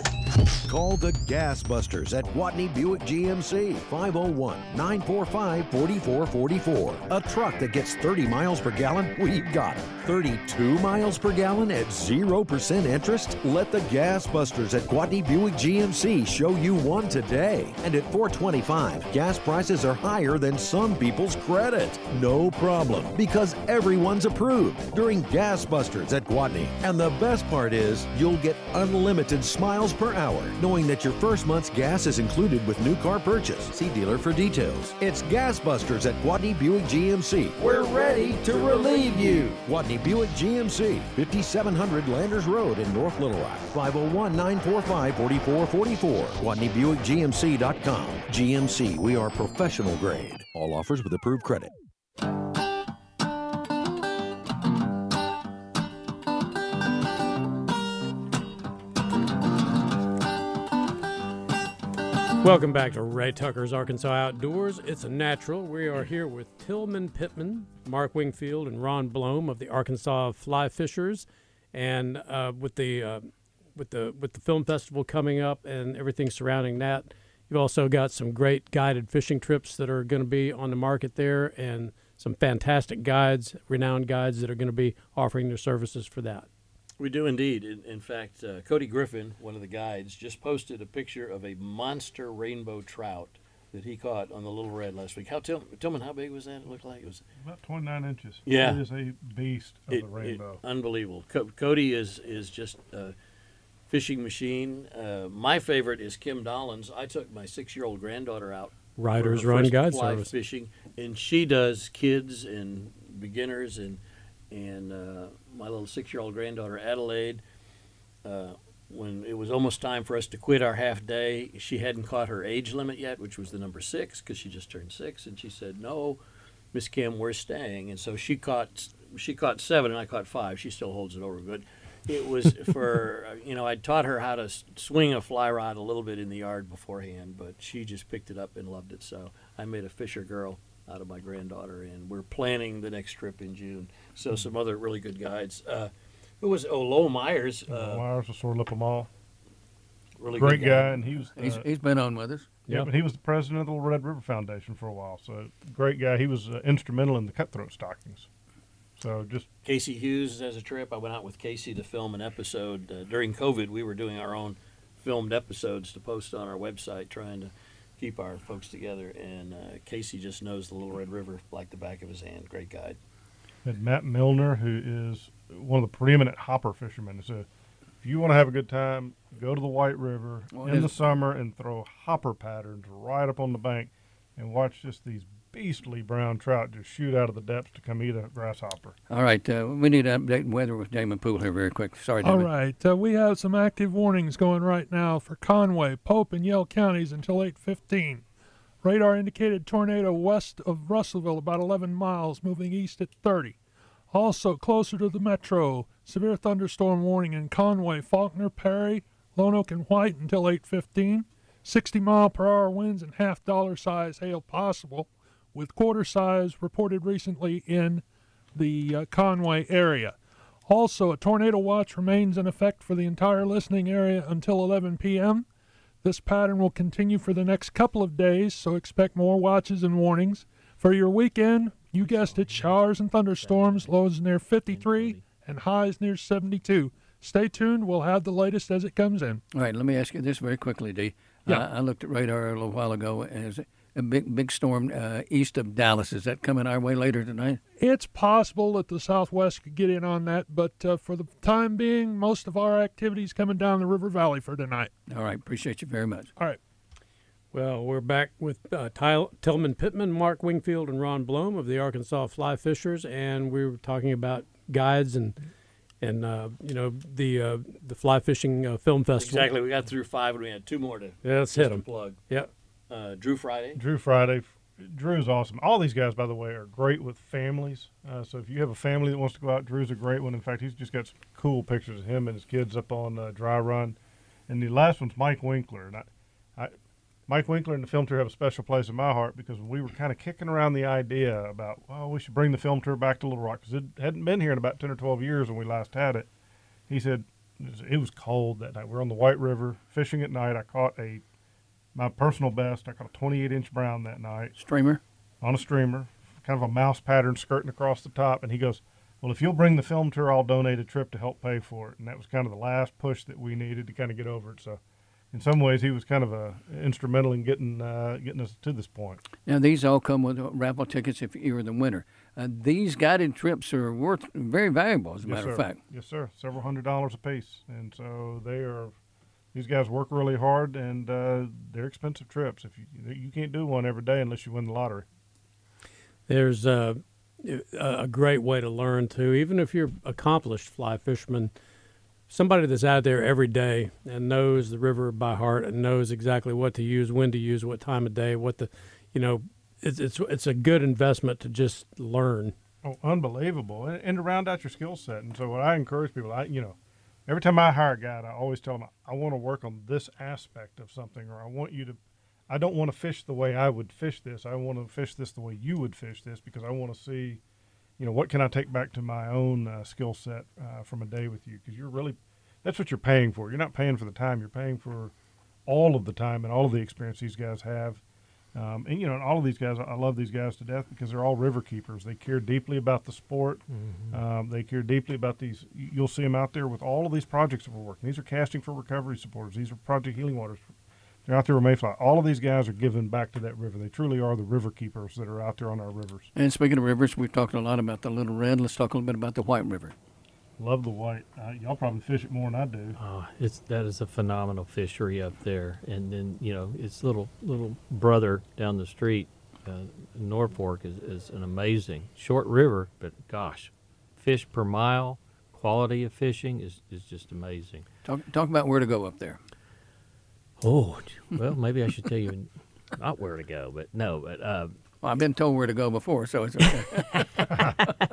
Call the Gas Busters at Gwatney Buick GMC 501 945 4444. A truck that gets 30 miles per gallon? We've got it. 32 miles per gallon at 0% interest? Let the Gas Busters at Gwatney Buick GMC show you one today. And at 425, gas prices are higher than some people's credit. No problem, because everyone's approved during Gas Busters at Gwatney. And the best part is, you'll get unlimited smiles per hour, knowing that your first month's gas is included with new car purchase. See dealer for details. It's Gas Busters at Gwatney Buick GMC. We're ready to relieve you. Gwatney Buick GMC, 5700 Landers Road in North Little Rock. 501 945 4444. GwatneyBuickGMC.com. GMC, we are professional grade. All offers with approved credit. Welcome back to Ray Tucker's Arkansas Outdoors. It's a natural. We are here with Tillman Pittman, Mark Wingfield, and Ron Blome of the Arkansas Fly Fishers, and uh, with the uh, with the with the film festival coming up and everything surrounding that. You've also got some great guided fishing trips that are going to be on the market there, and some fantastic guides, renowned guides that are going to be offering their services for that. We do indeed. In, in fact, uh, Cody Griffin, one of the guides, just posted a picture of a monster rainbow trout that he caught on the Little Red last week. How Till, Tillman, how big was that? It looked like it was about 29 inches. Yeah, it is a beast of it, the rainbow. It, unbelievable. Co- Cody is is just a fishing machine. Uh, my favorite is Kim Dollins. I took my six year old granddaughter out. Riders Run Guide fly Service fishing, and she does kids and beginners and and uh, my little six-year-old granddaughter Adelaide. Uh, when it was almost time for us to quit our half day, she hadn't caught her age limit yet, which was the number six, because she just turned six, and she said, "No, Miss Kim, we're staying." And so she caught she caught seven, and I caught five. She still holds it over good. It was for you know I taught her how to swing a fly rod a little bit in the yard beforehand, but she just picked it up and loved it. So I made a fisher girl out of my granddaughter, and we're planning the next trip in June. So some other really good guides. Uh, who was oh Lowell Myers? Uh, Myers was sort of Lip Mall. Really great guy. guy. and he was. He's, he's been on with us. Yeah, Yep. but he was the president of the Little Red River Foundation for a while. So great guy. He was uh, instrumental in the cutthroat stockings. So just Casey Hughes has a trip. I went out with Casey to film an episode uh, during COVID. We were doing our own filmed episodes to post on our website, trying to keep our folks together. And uh, Casey just knows the Little Red River like the back of his hand. Great guide. had Matt Milner, who is one of the preeminent hopper fishermen. So if you want to have a good time, go to the White River Well, in the summer and throw hopper patterns right up on the bank and watch just these beastly brown trout just shoot out of the depths to come eat a grasshopper. All right, uh, we need to update weather with Damon Poole here very quick. Sorry, All Damon. right, uh, we have some active warnings going right now for Conway, Pope, and Yell counties until 8:15. Radar indicated tornado west of Russellville, about 11 miles, moving east at 30. Also closer to the metro, severe thunderstorm warning in Conway, Faulkner, Perry, Lonoke, and White until 8:15. 60 mile per hour winds and half dollar size hail possible, with quarter size reported recently in the uh, Conway area. Also, a tornado watch remains in effect for the entire listening area until 11 p.m. This pattern will continue for the next couple of days, so expect more watches and warnings. For your weekend, you guessed it, showers and thunderstorms, lows near 53 and highs near 72. Stay tuned, we'll have the latest as it comes in. All right, let me ask you this very quickly, D. Yeah. Uh, I looked at radar a little while ago. and Is a big big storm uh, east of Dallas? Is that coming our way later tonight? It's possible that the Southwest could get in on that, but uh, for the time being, most of our activities coming down the River Valley for tonight. All right, appreciate you very much. All right. Well, we're back with uh, Ty- Tillman Pittman, Mark Wingfield, and Ron Blome of the Arkansas Fly Fishers, and we were talking about guides and and uh, you know the uh, the fly fishing uh, film festival. Exactly. We got through five, and we had two more to. Yeah, let's hit them. Plug. Yep. Uh, Drew Friday. Drew Friday. Drew's awesome. All these guys, by the way, are great with families. Uh, so if you have a family that wants to go out, Drew's a great one. In fact, he's just got some cool pictures of him and his kids up on uh, Dry Run. And the last one's Mike Winkler. And I, I, Mike Winkler and the film tour have a special place in my heart because we were kind of kicking around the idea about, well, we should bring the film tour back to Little Rock because it hadn't been here in about 10 or 12 years when we last had it. He said, it was, cold that night. We are on the White River fishing at night. I caught a my personal best. I caught a 28 inch brown that night. Streamer? On a streamer, kind of a mouse pattern skirting across the top. And he goes, Well, if you'll bring the film tour, I'll donate a trip to help pay for it. And that was kind of the last push that we needed to kind of get over it. So in some ways, he was kind of a instrumental in getting uh, getting us to this point. Now these all come with raffle tickets if you're the winner. Uh, these guided trips are worth very valuable, as a yes, matter sir. of fact. Yes, sir. Several hundred dollars a piece, and so they are. These guys work really hard, and uh, they're expensive trips. If you you can't do one every day unless you win the lottery. There's a, a great way to learn too. Even if you're accomplished fly fisherman, somebody that's out there every day and knows the river by heart and knows exactly what to use, when to use, what time of day, what the, you know, it's it's it's a good investment to just learn. Oh, unbelievable! And, and to round out your skill set. And so, what I encourage people, I you know, every time I hire a guide, I always tell them I want to work on this aspect of something, or I want you to. I don't want to fish the way I would fish this. I want to fish this the way you would fish this because I want to see, you know, what can I take back to my own uh, skill set uh, from a day with you because you're really, that's what you're paying for. You're not paying for the time. You're paying for all of the time and all of the experience these guys have. Um, and you know, and all of these guys, I love these guys to death because they're all river keepers. They care deeply about the sport. Mm-hmm. Um, they care deeply about these. You'll see them out there with all of these projects that we're working. These are casting for recovery supporters. These are Project Healing Waters. They're out there with Mayfly. All of these guys are giving back to that river. They truly are the river keepers that are out there on our rivers. And speaking of rivers, we've talked a lot about the Little Red. Let's talk a little bit about the White River. Love the white. Uh, y'all probably fish it more than I do. Oh, it's that is a phenomenal fishery up there, and then you know its little little brother down the street, uh, Norfork is, is an amazing short river, but gosh, fish per mile, quality of fishing is, is just amazing. Talk talk about where to go up there. Oh, well, maybe I should tell you not where to go, but no, but uh, Well, I've been told where to go before, so it's okay.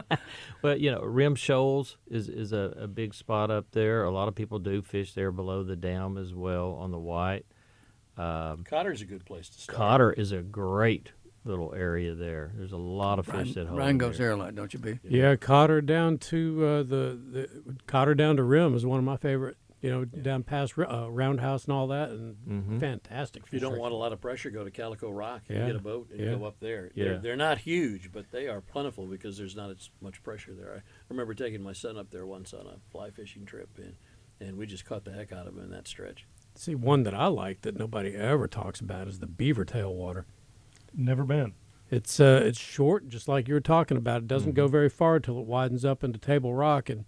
well, you know, Rim Shoals is is a, a big spot up there. A lot of people do fish there below the dam as well on the White. Um, Cotter's a good place to start. Cotter is a great little area there. There's a lot of fish Ryan, that hold. Ryan goes there. there a lot, don't you, B? Yeah, Cotter down to uh, the, the Cotter down to Rim is one of my favorite. You know, down past uh, Roundhouse and all that, and Mhm. fantastic. If you don't want a lot of pressure, go to Calico Rock and Yeah. get a boat and Yeah. go up there. Yeah. They're, they're not huge, but they are plentiful because there's not as much pressure there. I remember taking my son up there once on a fly fishing trip, and, and we just caught the heck out of him in that stretch. See, one that I like that nobody ever talks about is the beaver tail water. Never been. It's uh, it's short, just like you were talking about. It doesn't Mm-hmm. go very far till it widens up into Table Rock, and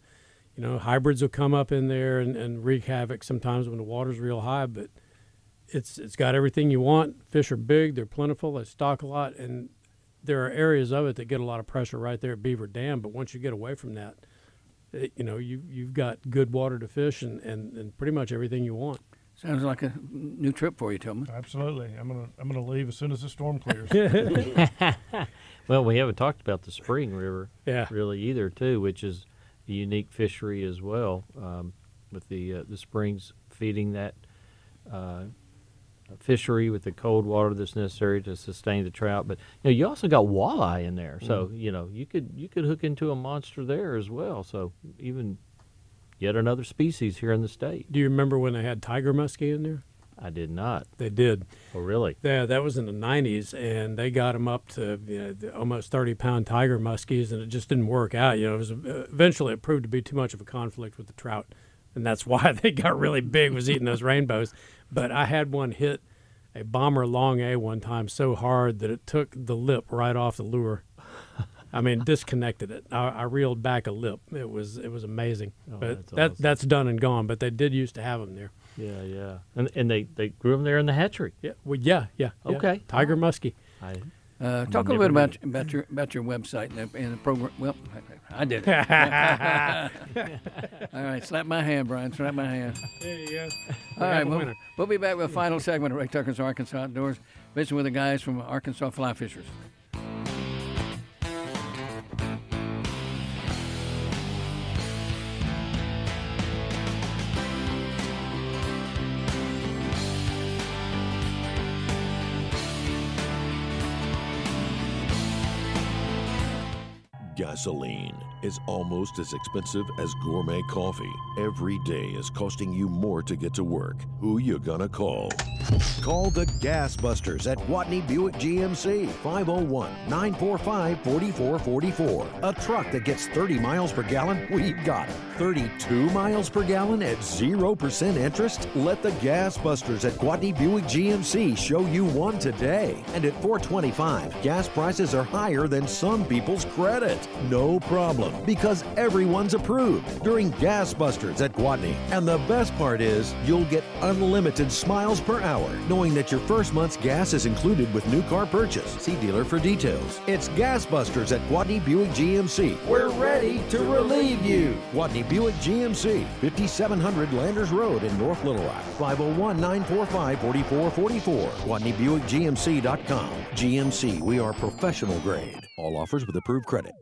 you know hybrids will come up in there and, and wreak havoc sometimes when the water's real high. But it's it's got everything you want. Fish are big, they're plentiful, they stock a lot, and there are areas of it that get a lot of pressure right there at Beaver Dam. But once you get away from that, it, you know you you've got good water to fish and, and, and pretty much everything you want. Sounds like a new trip for you, Tillman. Absolutely. I'm gonna I'm gonna leave as soon as the storm clears. well, we haven't talked about the Spring River, Yeah. really either, too, which is a unique fishery as well, um, with the uh, the springs feeding that uh, fishery with the cold water that's necessary to sustain the trout. But you know, you also got walleye in there, so Mm. you know you could you could hook into a monster there as well. So even yet another species here in the state. Do you remember when they had tiger muskie in there? I did not. They did. Oh, really? Yeah, that was in the '90s, and they got them up to you know, almost 30-pound tiger muskies, and it just didn't work out. You know, it was uh, eventually it proved to be too much of a conflict with the trout, and that's why they got really big. Was eating those rainbows. But I had one hit a bomber long A one time so hard that it took the lip right off the lure. I mean, disconnected it. I, I reeled back a lip. It was it was amazing. Oh, but that's that awesome. that's done and gone. But they did used to have them there. Yeah, yeah, and and they they grew them there in the hatchery. Yeah, well, yeah, yeah. yeah. Okay. Tiger muskie. I Uh, talk a little bit about about your about your website and the, and the program. Well, I did. All right, slap my hand, Brian. Slap my hand. There you go. All right, we'll, we'll be back with a final segment of Ray Tucker's Arkansas Outdoors, visiting with the guys from Arkansas Fly Fishers. Gasoline is almost as expensive as gourmet coffee. Every day is costing you more to get to work. Who you gonna call? Call the Gas Busters at Gwatney Buick GMC 501 945 4444. A truck that gets 30 miles per gallon? We've got it. 32 miles per gallon at 0% interest? Let the Gas Busters at Gwatney Buick GMC show you one today. And at 425, gas prices are higher than some people's credit. No problem, because everyone's approved during Gas Busters at Gwatney. And the best part is, you'll get unlimited smiles per hour, knowing that your first month's gas is included with new car purchase. See dealer for details. It's Gas Busters at Gwatney Buick GMC. We're ready to relieve you. Gwatney Buick GMC, 5700 Landers Road in North Little Rock. 501 945 4444. GwatneyBuickGMC.com. GMC, we are professional grade. All offers with approved credit.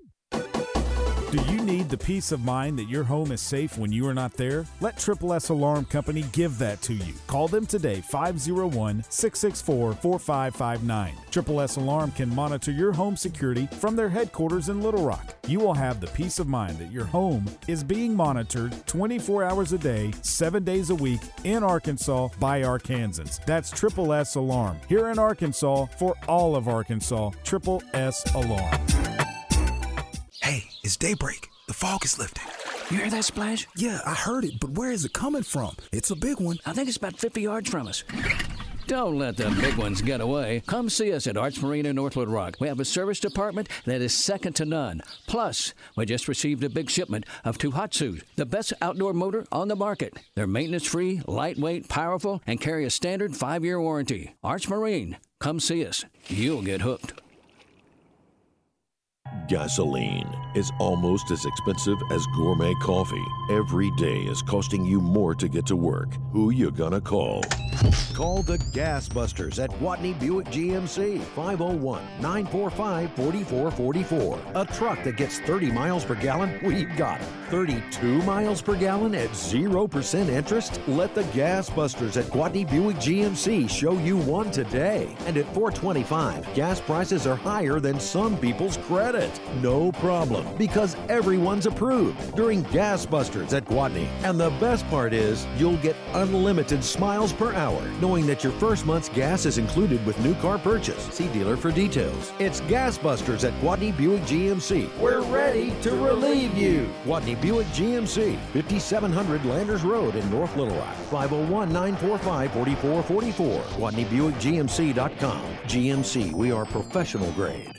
Do you need the peace of mind that your home is safe when you are not there? Let Triple S Alarm Company give that to you. Call them today 501 664 4559. Triple S Alarm can monitor your home security from their headquarters in Little Rock. You will have the peace of mind that your home is being monitored 24 hours a day, 7 days a week in Arkansas by Arkansans. That's Triple S Alarm here in Arkansas for all of Arkansas. Triple S Alarm. It's daybreak. The fog is lifting. You hear that splash? Yeah, I heard it, but where is it coming from? It's a big one. I think it's about 50 yards from us. Don't let the big ones get away. Come see us at Arts Marina North Little Rock. We have a service department that is second to none. Plus, we just received a big shipment of Tohatsu, the best outdoor motor on the market. They're maintenance free, lightweight, powerful, and carry a standard five year warranty. Arch Marine, come see us. You'll get hooked. Gasoline is almost as expensive as gourmet coffee. Every day is costing you more to get to work. Who you gonna call? Call the Gas Busters at Gwatney Buick GMC 501 945 4444. A truck that gets 30 miles per gallon? We've got it. 32 miles per gallon at 0% interest? Let the Gas Busters at Gwatney Buick GMC show you one today. And at 425, gas prices are higher than some people's credit. No problem, because everyone's approved during Gas Busters at Gwatney. And the best part is, you'll get unlimited smiles per hour, knowing that your first month's gas is included with new car purchase. See dealer for details. It's Gas Busters at Gwatney Buick GMC. We're ready to relieve you. Gwatney Buick GMC, 5700 Landers Road in North Little Rock. 501 945 4444. GwatneyBuickGMC.com. GMC, we are professional grade.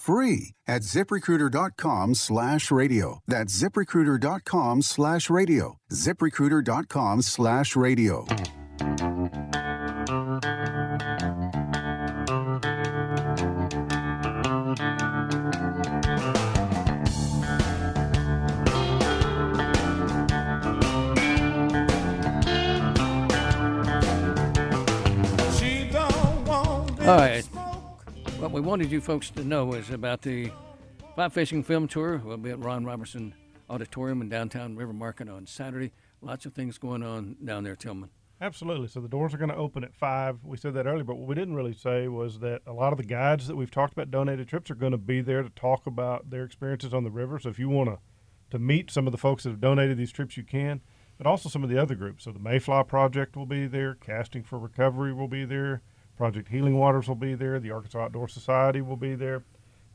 free at ziprecruiter.com slash radio. That's ziprecruiter.com slash radio. ziprecruiter.com slash radio. All right. What we wanted you folks to know is about the fly fishing film tour. We'll be at Ron Robinson Auditorium in downtown River Market on Saturday. Lots of things going on down there, Tillman. Absolutely. So the doors are going to open at five. We said that earlier, but what we didn't really say was that a lot of the guides that we've talked about donated trips are going to be there to talk about their experiences on the river. So if you want to to meet some of the folks that have donated these trips, you can. But also some of the other groups. So the Mayfly Project will be there. Casting for Recovery will be there. Project Healing Waters will be there. The Arkansas Outdoor Society will be there.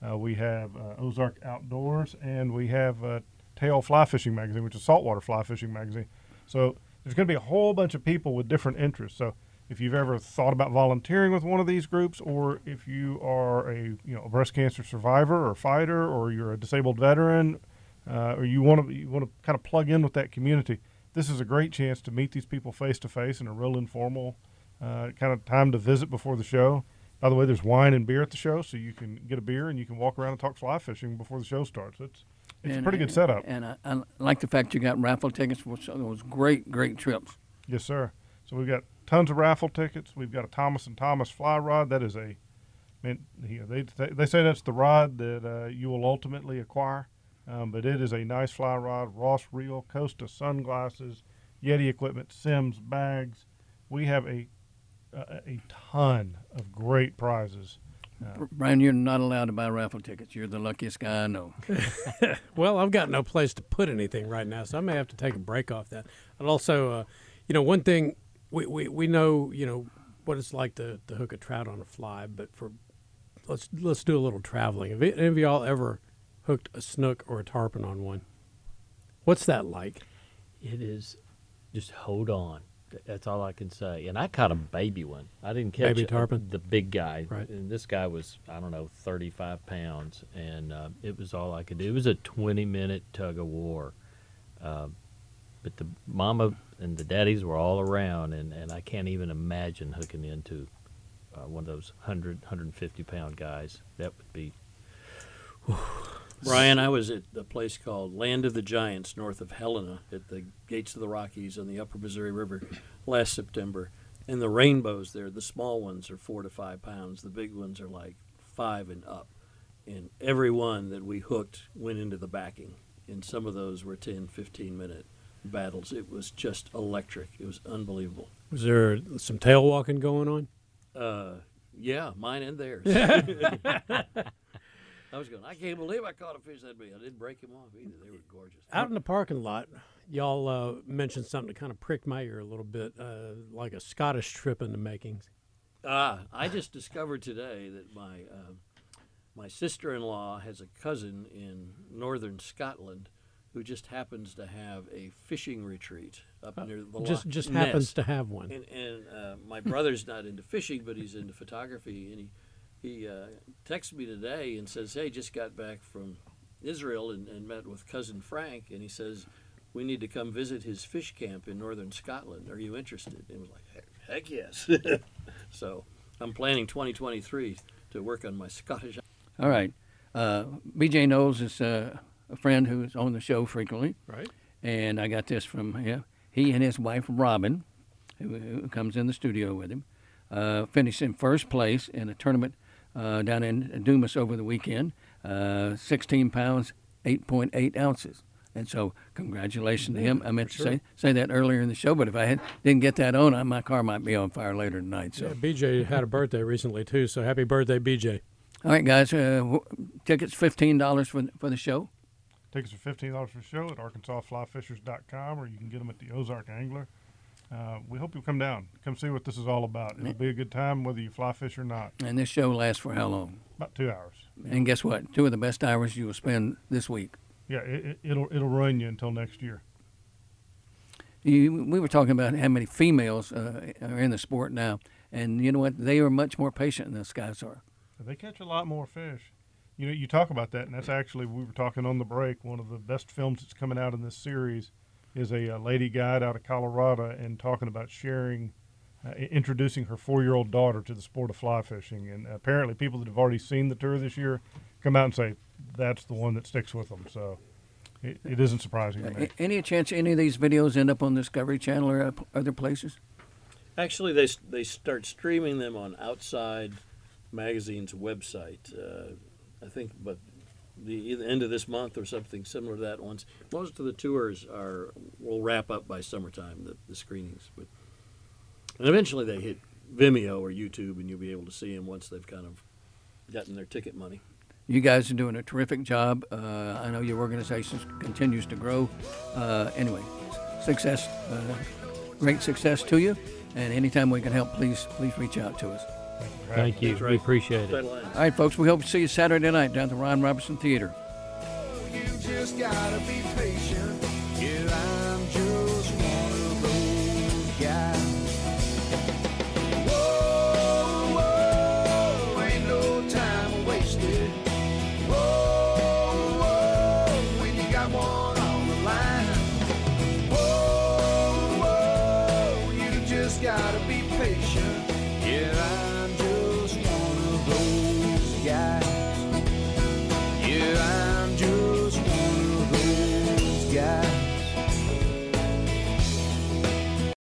Uh, we have uh, Ozark Outdoors, and we have uh, Tail Fly Fishing Magazine, which is saltwater fly fishing magazine. So there's going to be a whole bunch of people with different interests. So if you've ever thought about volunteering with one of these groups, or if you are a you know a breast cancer survivor or fighter, or you're a disabled veteran, uh, or you want to you want to kind of plug in with that community, this is a great chance to meet these people face to face in a real informal uh, kind of time to visit before the show. By the way, there's wine and beer at the show, so you can get a beer and you can walk around and talk fly fishing before the show starts. It's it's a pretty good setup. And I, I like the fact you got raffle tickets for some of those great, great trips. Yes, sir. So we've got tons of raffle tickets. We've got a Thomas and Thomas fly rod. That is a, man, you they they say that's the rod that uh, you will ultimately acquire. Um, but it is a nice fly rod. Ross reel, Costa sunglasses, Yeti equipment, Simms bags. We have a a, a ton of great prizes. Uh, Brian, you're not allowed to buy raffle tickets. You're the luckiest guy I know. well, I've got no place to put anything right now, so I may have to take a break off that. And also, uh, you know, one thing we, we, we know, you know, what it's like to, to hook a trout on a fly, but for let's let's do a little traveling. Have any of y'all ever hooked a snook or a tarpon on one? What's that like? It is just hold on. That's all I can say. And I caught a baby one. I didn't catch Baby tarpon? the big guy. Right. And this guy was I don't know 35 pounds, and uh, it was all I could do. It was a 20 minute tug of war. Um, but the mama and the daddies were all around, and, and I can't even imagine hooking into uh, one of those 100, 150 pound guys. That would be. Brian, I was at a place called Land of the Giants north of Helena at the gates of the Rockies on the upper Missouri River last September. And the rainbows there, the small ones are four to five pounds, the big ones are like five and up. And every one that we hooked went into the backing. And some of those were 10, 15 minute battles. It was just electric. It was unbelievable. Was there some tail walking going on? Uh, yeah, mine and theirs. I was going, I can't believe I caught a fish that big. I didn't break him off either. They were gorgeous. Out in the parking lot, y'all uh, mentioned something that kind of pricked my ear a little bit, uh, like a Scottish trip in the makings. Ah, I just discovered today that my uh, my sister-in-law has a cousin in northern Scotland who just happens to have a fishing retreat up Uh, near the just- Loch just Ness. happens to have one. And, and uh, my brother's not into fishing, but he's into photography, and he he uh, texted me today and says, "Hey, just got back from Israel and, and met with cousin Frank, and he says." We need to come visit his fish camp in northern Scotland. Are you interested? And it was like, heck, heck yes. so I'm planning 2023 to work on my Scottish. All right. Uh, BJ Knowles is uh, a friend who's on the show frequently. Right. And I got this from yeah, he and his wife Robin, who, who comes in the studio with him, uh, finished in first place in a tournament uh, down in Dumas over the weekend. Uh, 16 pounds, 8.8 ounces. And so, congratulations to him. I meant to sure. say say that earlier in the show, but if I had, didn't get that on, I, my car might be on fire later tonight. So, Yeah, BJ had a birthday recently too, so happy birthday, BJ. all right, guys, uh, w- tickets fifteen dollars for for the show. Tickets are fifteen dollars for the show at ArkansasFlyFishers.com, or you can get them at the Ozark Angler. Uh, we hope you'll come down, come see what this is all about. It'll be a good time whether you fly fish or not. And this show lasts for how long? About two hours. And guess what? Two of the best hours you will spend this week. Yeah, it, it'll it'll run you until next year. You, we were talking about how many females uh, are in the sport now, and you know what? They are much more patient than us guys are. They catch a lot more fish. You know, you talk about that, and that's actually we were talking on the break. One of the best films that's coming out in this series is a, uh lady guide out of Colorado, and talking about sharing, uh, introducing her four-year-old daughter to the sport of fly fishing. And apparently, people that have already seen the tour this year come out and say that's the one that sticks with them. So it, it isn't surprising to me. Any chance any of these videos end up on Discovery Channel or other places? Actually, they they start streaming them on Outside Magazine's website. Uh, I think, but the end of this month or something similar to that. Once most of the tours are will wrap up by summertime. The, the screenings, but and eventually they hit Vimeo or YouTube, and you'll be able to see them once they've kind of gotten their ticket money. You guys are doing a terrific job. Uh, I know your organization continues to grow. Uh, anyway, success, uh, great success to you. And anytime we can help, please please reach out to us. Thank you. We appreciate it. All right, folks. We hope to see you Saturday night down at the Ron Robinson Theater.